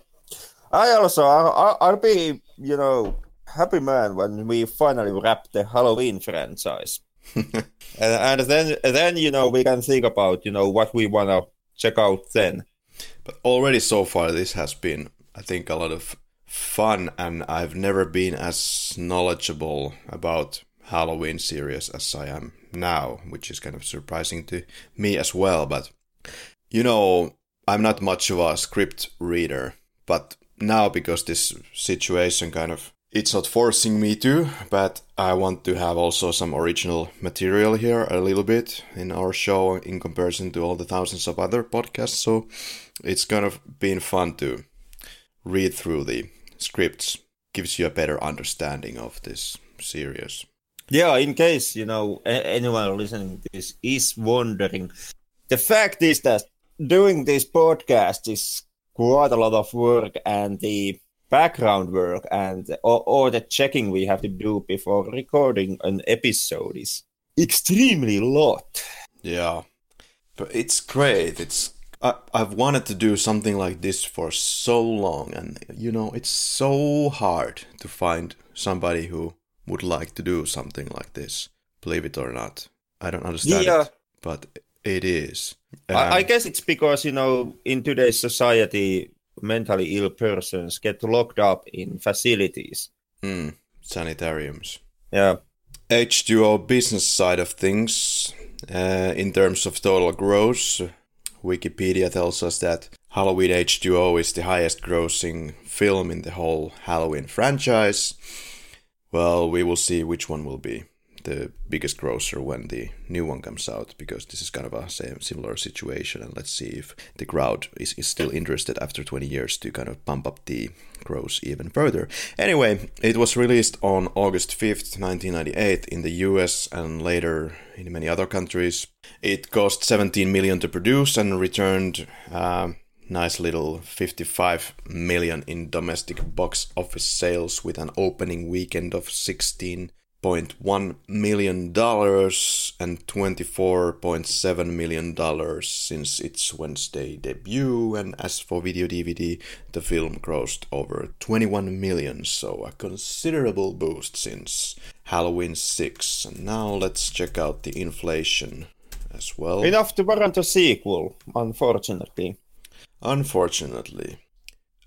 I also I, I'll be you know happy man when we finally wrap the Halloween franchise. and, and then then you know we can think about you know what we want to check out then. But already so far, this has been, I think, a lot of fun, and I've never been as knowledgeable about Halloween series as I am now, which is kind of surprising to me as well. But you know, I'm not much of a script reader, but now because this situation kind of it's not forcing me to, but I want to have also some original material here a little bit in our show in comparison to all the thousands of other podcasts. So it's kind of been fun to read through the scripts, gives you a better understanding of this series. Yeah, in case you know anyone listening to this is wondering, the fact is that doing this podcast is quite a lot of work, and the background work and all, all the checking we have to do before recording an episode is extremely lot. Yeah, but it's great. It's I, I've wanted to do something like this for so long, and you know, it's so hard to find somebody who would like to do something like this. Believe it or not, I don't understand yeah. it, but it is. Um, I, I guess it's because you know, in today's society, mentally ill persons get locked up in facilities. Mm, sanitariums. Yeah. H2O business side of things, uh, in terms of total gross, Wikipedia tells us that Halloween H2O is the highest grossing film in the whole Halloween franchise. Well, we will see which one will be the biggest grosser when the new one comes out because this is kind of a same similar situation and let's see if the crowd is, is still interested after 20 years to kind of pump up the gross even further. Anyway it was released on august 5th 1998 in the us and later in many other countries. It cost 17 million to produce and returned uh, nice little 55 million in domestic box office sales with an opening weekend of 16 $1 million and $24.7 million since its Wednesday debut. And as for video DVD, the film grossed over 21 million, so a considerable boost since Halloween 6. And now let's check out the inflation as well. Enough to warrant a sequel, unfortunately. Unfortunately.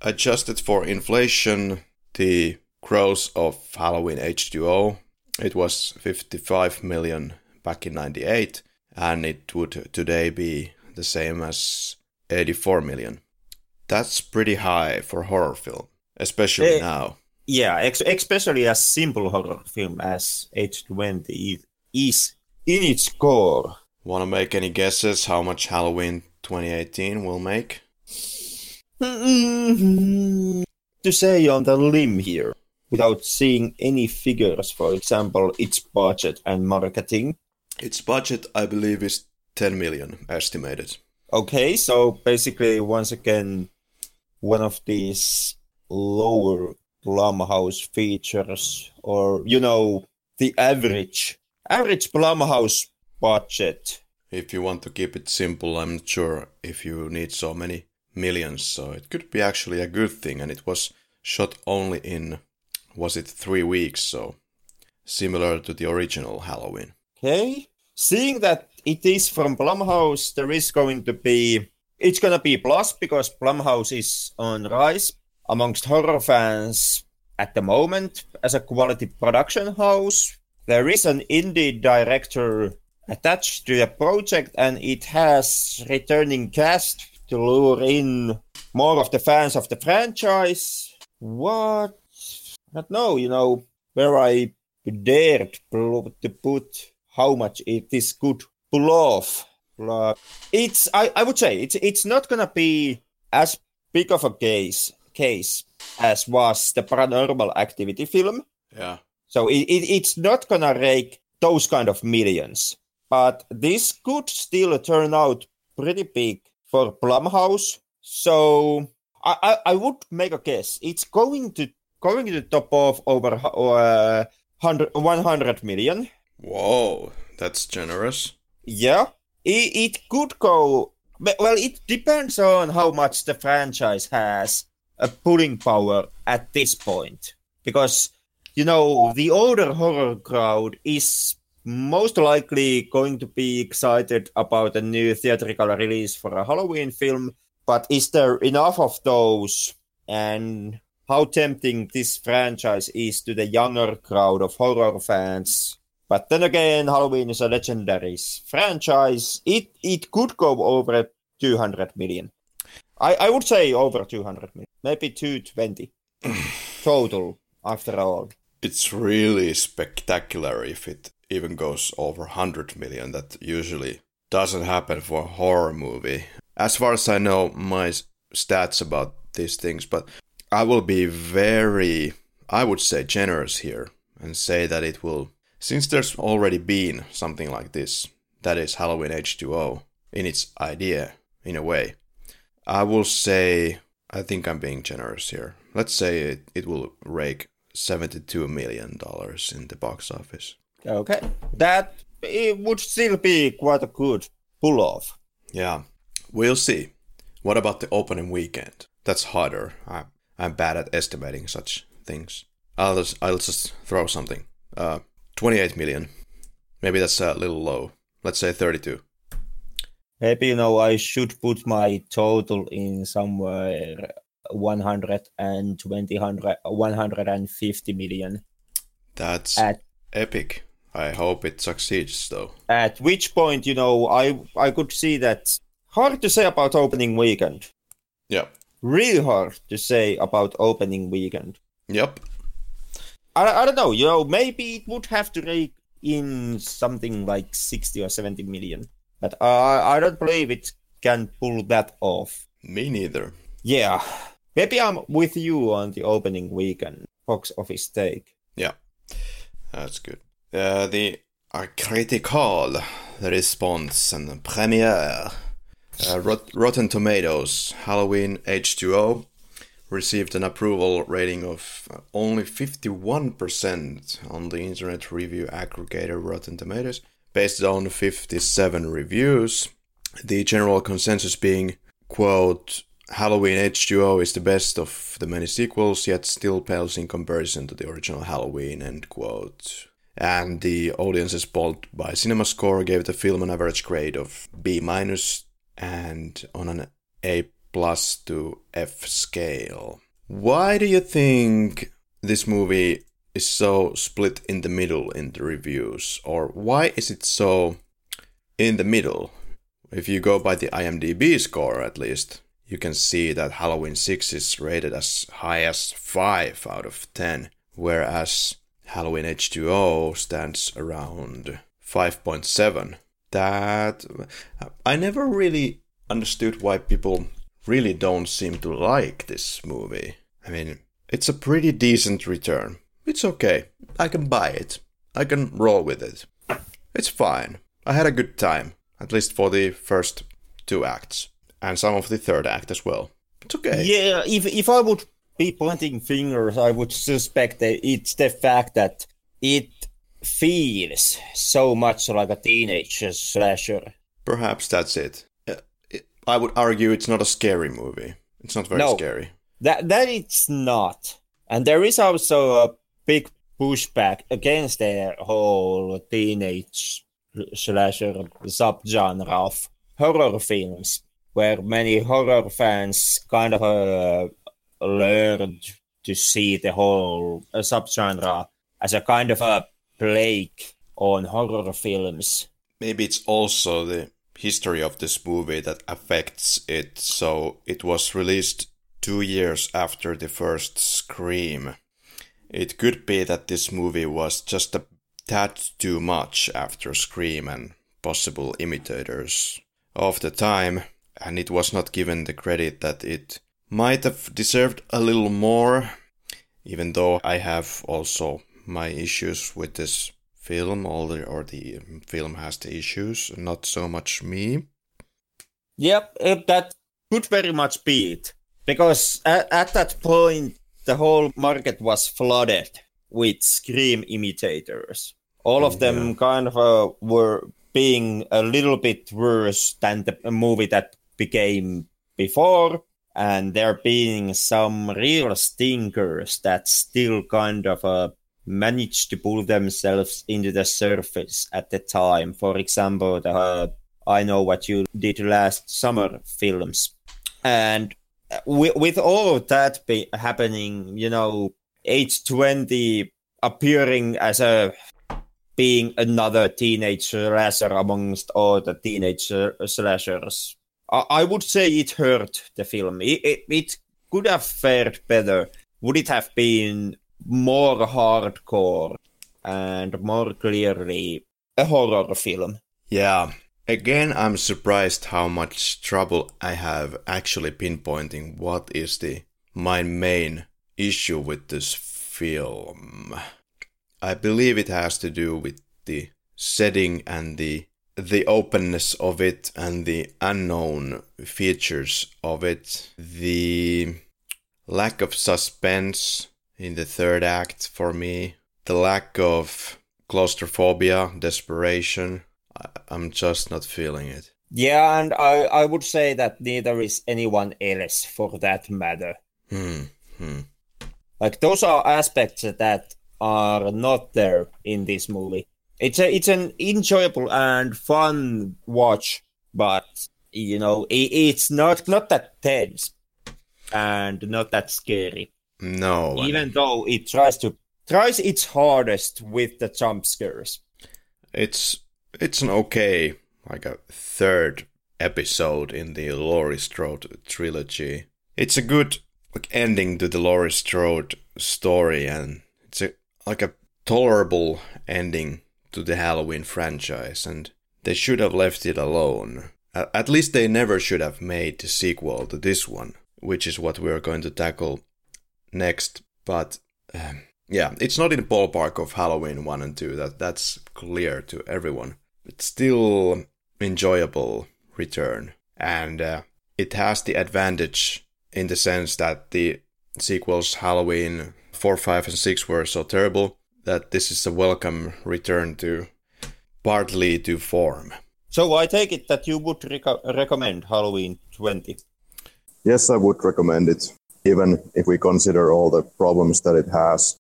Adjusted for inflation, the gross of Halloween H2O it was 55 million back in 98 and it would today be the same as 84 million. That's pretty high for horror film, especially uh, now. Yeah, ex- especially a simple horror film as H20 is in its core. Want to make any guesses how much Halloween 2018 will make? Mm-hmm. To say on the limb here, without seeing any figures, for example, its budget and marketing? Its budget, I believe, is 10 million estimated. Okay, so basically, once again, one of these lower Blumhouse features, or you know, the average average Blumhouse budget. If you want to keep it simple, I'm not sure if you need so many millions, so it could be actually a good thing. And it was shot only in was it three weeks, so similar to the original Halloween. Okay. Seeing that it is from Blumhouse, there is going to be it's gonna be plus because Blumhouse is on rise amongst horror fans at the moment as a quality production house. There is an indie director attached to the project and it has returning cast to lure in more of the fans of the franchise. What not know, you know, where I dared to put how much it is good pull off. It's I, I would say it's it's not gonna be as big of a case case as was the paranormal activity film. Yeah. So it, it it's not gonna rake those kind of millions. But this could still turn out pretty big for Blumhouse. So I, I, I would make a guess. It's going to going to the top of over uh, 100, 100 million. Whoa, that's generous. Yeah, it, it could go. Well, it depends on how much the franchise has a pulling power at this point. Because, you know, the older horror crowd is most likely going to be excited about a new theatrical release for a Halloween film, but is there enough of those? And how tempting this franchise is to the younger crowd of horror fans. But then again, Halloween is a legendary franchise. It it could go over 200 million. I, I would say over 200 million, maybe 220 total after all. It's really spectacular if it even goes over 100 million. That usually doesn't happen for a horror movie. As far as I know, my stats about these things, but I will be very, I would say, generous here and say that it will, since there's already been something like this, that is Halloween H2O in its idea, in a way, I will say, I think I'm being generous here. Let's say it, it will rake $72 million in the box office. Okay. That it would still be quite a good pull off. Yeah. We'll see. What about the opening weekend? That's harder. I, I'm bad at estimating such things. I'll just, I'll just throw something. Uh, 28 million. Maybe that's a little low. Let's say 32. Maybe you know I should put my total in somewhere 120, 150 million. That's At epic. I hope it succeeds though. at which point you know I I could see that hard to say about opening weekend. Yep. Really hard to say about opening weekend. Yep. I, I don't know. You know, maybe it would have to rake in something like 60 or 70 million. But I I don't believe it can pull that off. Me neither. Yeah. Maybe I'm with you on the opening weekend box office take. Yeah. That's good. Uh, the critical response and the premiere. Uh, Rot- Rotten Tomatoes Halloween H2O received an approval rating of uh, only 51% on the internet review aggregator Rotten Tomatoes, based on 57 reviews. The general consensus being, quote, Halloween H2O is the best of the many sequels, yet still pales in comparison to the original Halloween, end quote. And the audiences polled by CinemaScore gave the film an average grade of B minus and on an A plus to F scale. Why do you think this movie is so split in the middle in the reviews? Or why is it so in the middle? If you go by the IMDb score at least, you can see that Halloween 6 is rated as high as 5 out of 10, whereas Halloween H2O stands around 5.7. That I never really understood why people really don't seem to like this movie. I mean, it's a pretty decent return. It's okay. I can buy it. I can roll with it. It's fine. I had a good time, at least for the first two acts, and some of the third act as well. It's okay. Yeah, if if I would be pointing fingers, I would suspect that it's the fact that it feels so much like a teenage slasher. Perhaps that's it. Uh, I would argue it's not a scary movie. It's not very No. scary. That that it's not, and there is also a big pushback against the whole teenage slasher subgenre of horror films, where many horror fans kind of uh, learned to see the whole uh, subgenre as a kind of a plague on horror films. Maybe it's also the history of this movie that affects it. So it was released two years after the first Scream. It could be that this movie was just a tad too much after Scream and possible imitators of the time, and it was not given the credit that it might have deserved a little more, even though I have also my issues with this film, or the, or the film has the issues, not so much me. Yep, that could very much be it. Because at, at that point, the whole market was flooded with Scream imitators. All of them kind of uh, were being a little bit worse than the movie that became before. And there being some real stinkers that still kind of uh, managed to pull themselves into the surface at the time. For example, the uh, I Know What You Did Last Summer films. And with, with all of that be happening, you know, age 20 appearing as a being another teenage slasher amongst all the teenage slashers. I, I would say it hurt the film. It, it, it could have fared better. Would it have been more hardcore and more clearly a horror film? Yeah. Again, I'm surprised how much trouble I have actually pinpointing what is the my main issue with this film. I believe it has to do with the setting and the the openness of it and the unknown features of it, the lack of suspense in the third act for me, the lack of claustrophobia, desperation. I'm just not feeling it. Yeah, and I, I would say that neither is anyone else for that matter. Hmm. hmm. Like those are aspects that are not there in this movie. It's a it's an enjoyable and fun watch, but you know it, it's not not that tense and not that scary. No, even though it tries to tries its hardest with the jump scares. It's it's an okay like a third episode in the Laurie Strode trilogy. It's a good like ending to the Laurie Strode story, and it's a like a tolerable ending to the Halloween franchise, and they should have left it alone. At least they never should have made the sequel to this one, which is what we're going to tackle next. But um, yeah, it's not in the ballpark of Halloween 1 and 2, that, that's clear to everyone. It's still enjoyable return, and uh, it has the advantage in the sense that the sequels Halloween 4, 5, and 6 were so terrible that this is a welcome return to partly to form. So I take it that you would rec- recommend Halloween 20. Yes, I would recommend it, even if we consider all the problems that it has,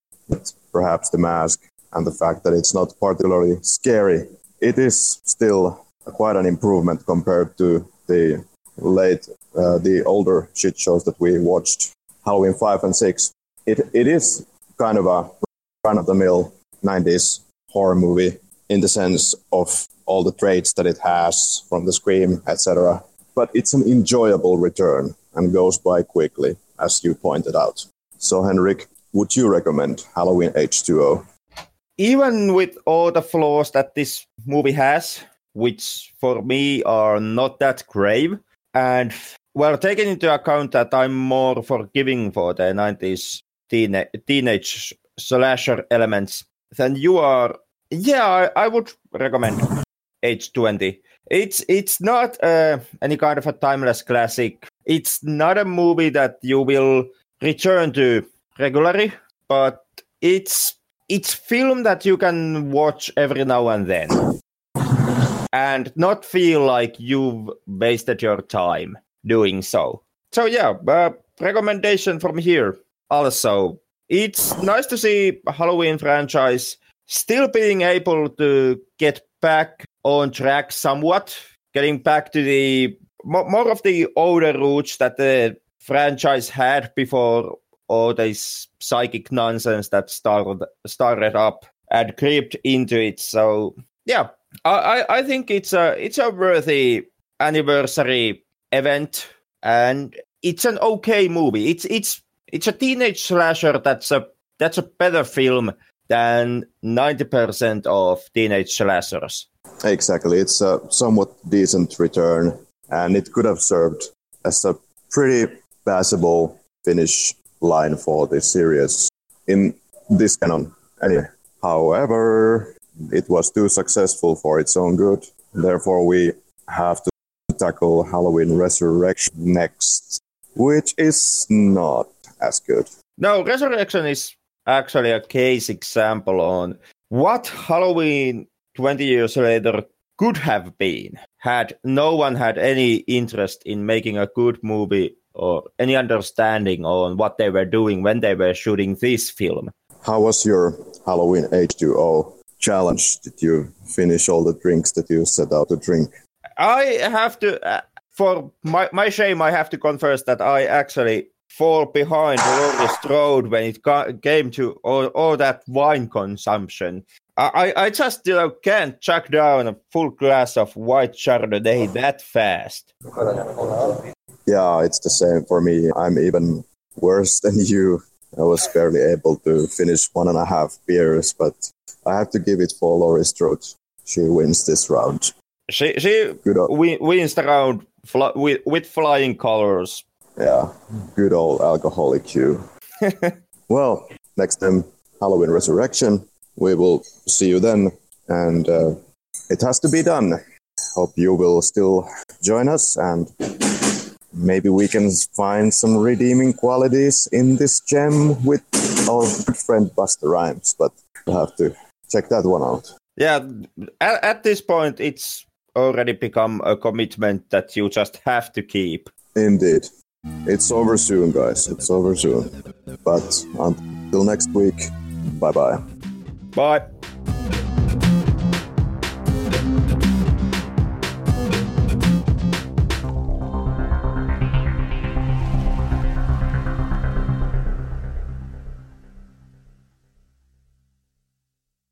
perhaps the mask and the fact that it's not particularly scary. It is still quite an improvement compared to the late, uh, the older shit shows that we watched, Halloween 5 and 6 it, it is kind of a run of the mill 90s horror movie in the sense of all the traits that it has from the scream, etc. But it's an enjoyable return and goes by quickly, as you pointed out. So, Henrik, would you recommend Halloween H2O? Even with all the flaws that this movie has, which for me are not that grave, and well, taking into account that I'm more forgiving for the 90s teen- teenage slasher elements, then you are yeah, I, I would recommend H20. It's it's not uh, any kind of a timeless classic. It's not a movie that you will return to regularly, but it's it's film that you can watch every now and then and not feel like you've wasted your time doing so. So yeah, uh, recommendation from here also it's nice to see Halloween franchise still being able to get back on track somewhat, getting back to the more of the older roots that the franchise had before all this psychic nonsense that started started up and creeped into it. So yeah, I, I think it's a it's a worthy anniversary event and it's an okay movie. It's it's it's a teenage slasher that's a that's a better film than 90% of teenage slashers. Exactly. It's a somewhat decent return, and it could have served as a pretty passable finish line for the series in this canon. Anyway, however, it was too successful for its own good. Therefore, we have to tackle Halloween Resurrection next, which is not as good. No, Resurrection is actually a case example on what Halloween 20 years later could have been had no one had any interest in making a good movie or any understanding on what they were doing when they were shooting this film. how was your Halloween H2O challenge? Did you finish all the drinks that you set out to drink? I have to, uh, for my, my shame, I have to confess that I actually fall behind Laurie Strode when it ca- came to all, all that wine consumption. I, I just you know can't chuck down a full glass of white Chardonnay that fast. Yeah, it's the same for me. I'm even worse than you. I was barely able to finish one and a half beers, but I have to give it for Laurie Strode. She wins this round. She she Good o- win, wins the round fl- with, with flying colors. Yeah, good old alcoholic you. well, next time, Halloween Resurrection. We will see you then, and uh, it has to be done. Hope you will still join us, and maybe we can find some redeeming qualities in this gem with our good friend Busta Rhymes. But we'll have to check that one out. Yeah, at, at this point, it's already become a commitment that you just have to keep. Indeed. It's over soon, guys. It's over soon. But until next week, bye bye. Bye.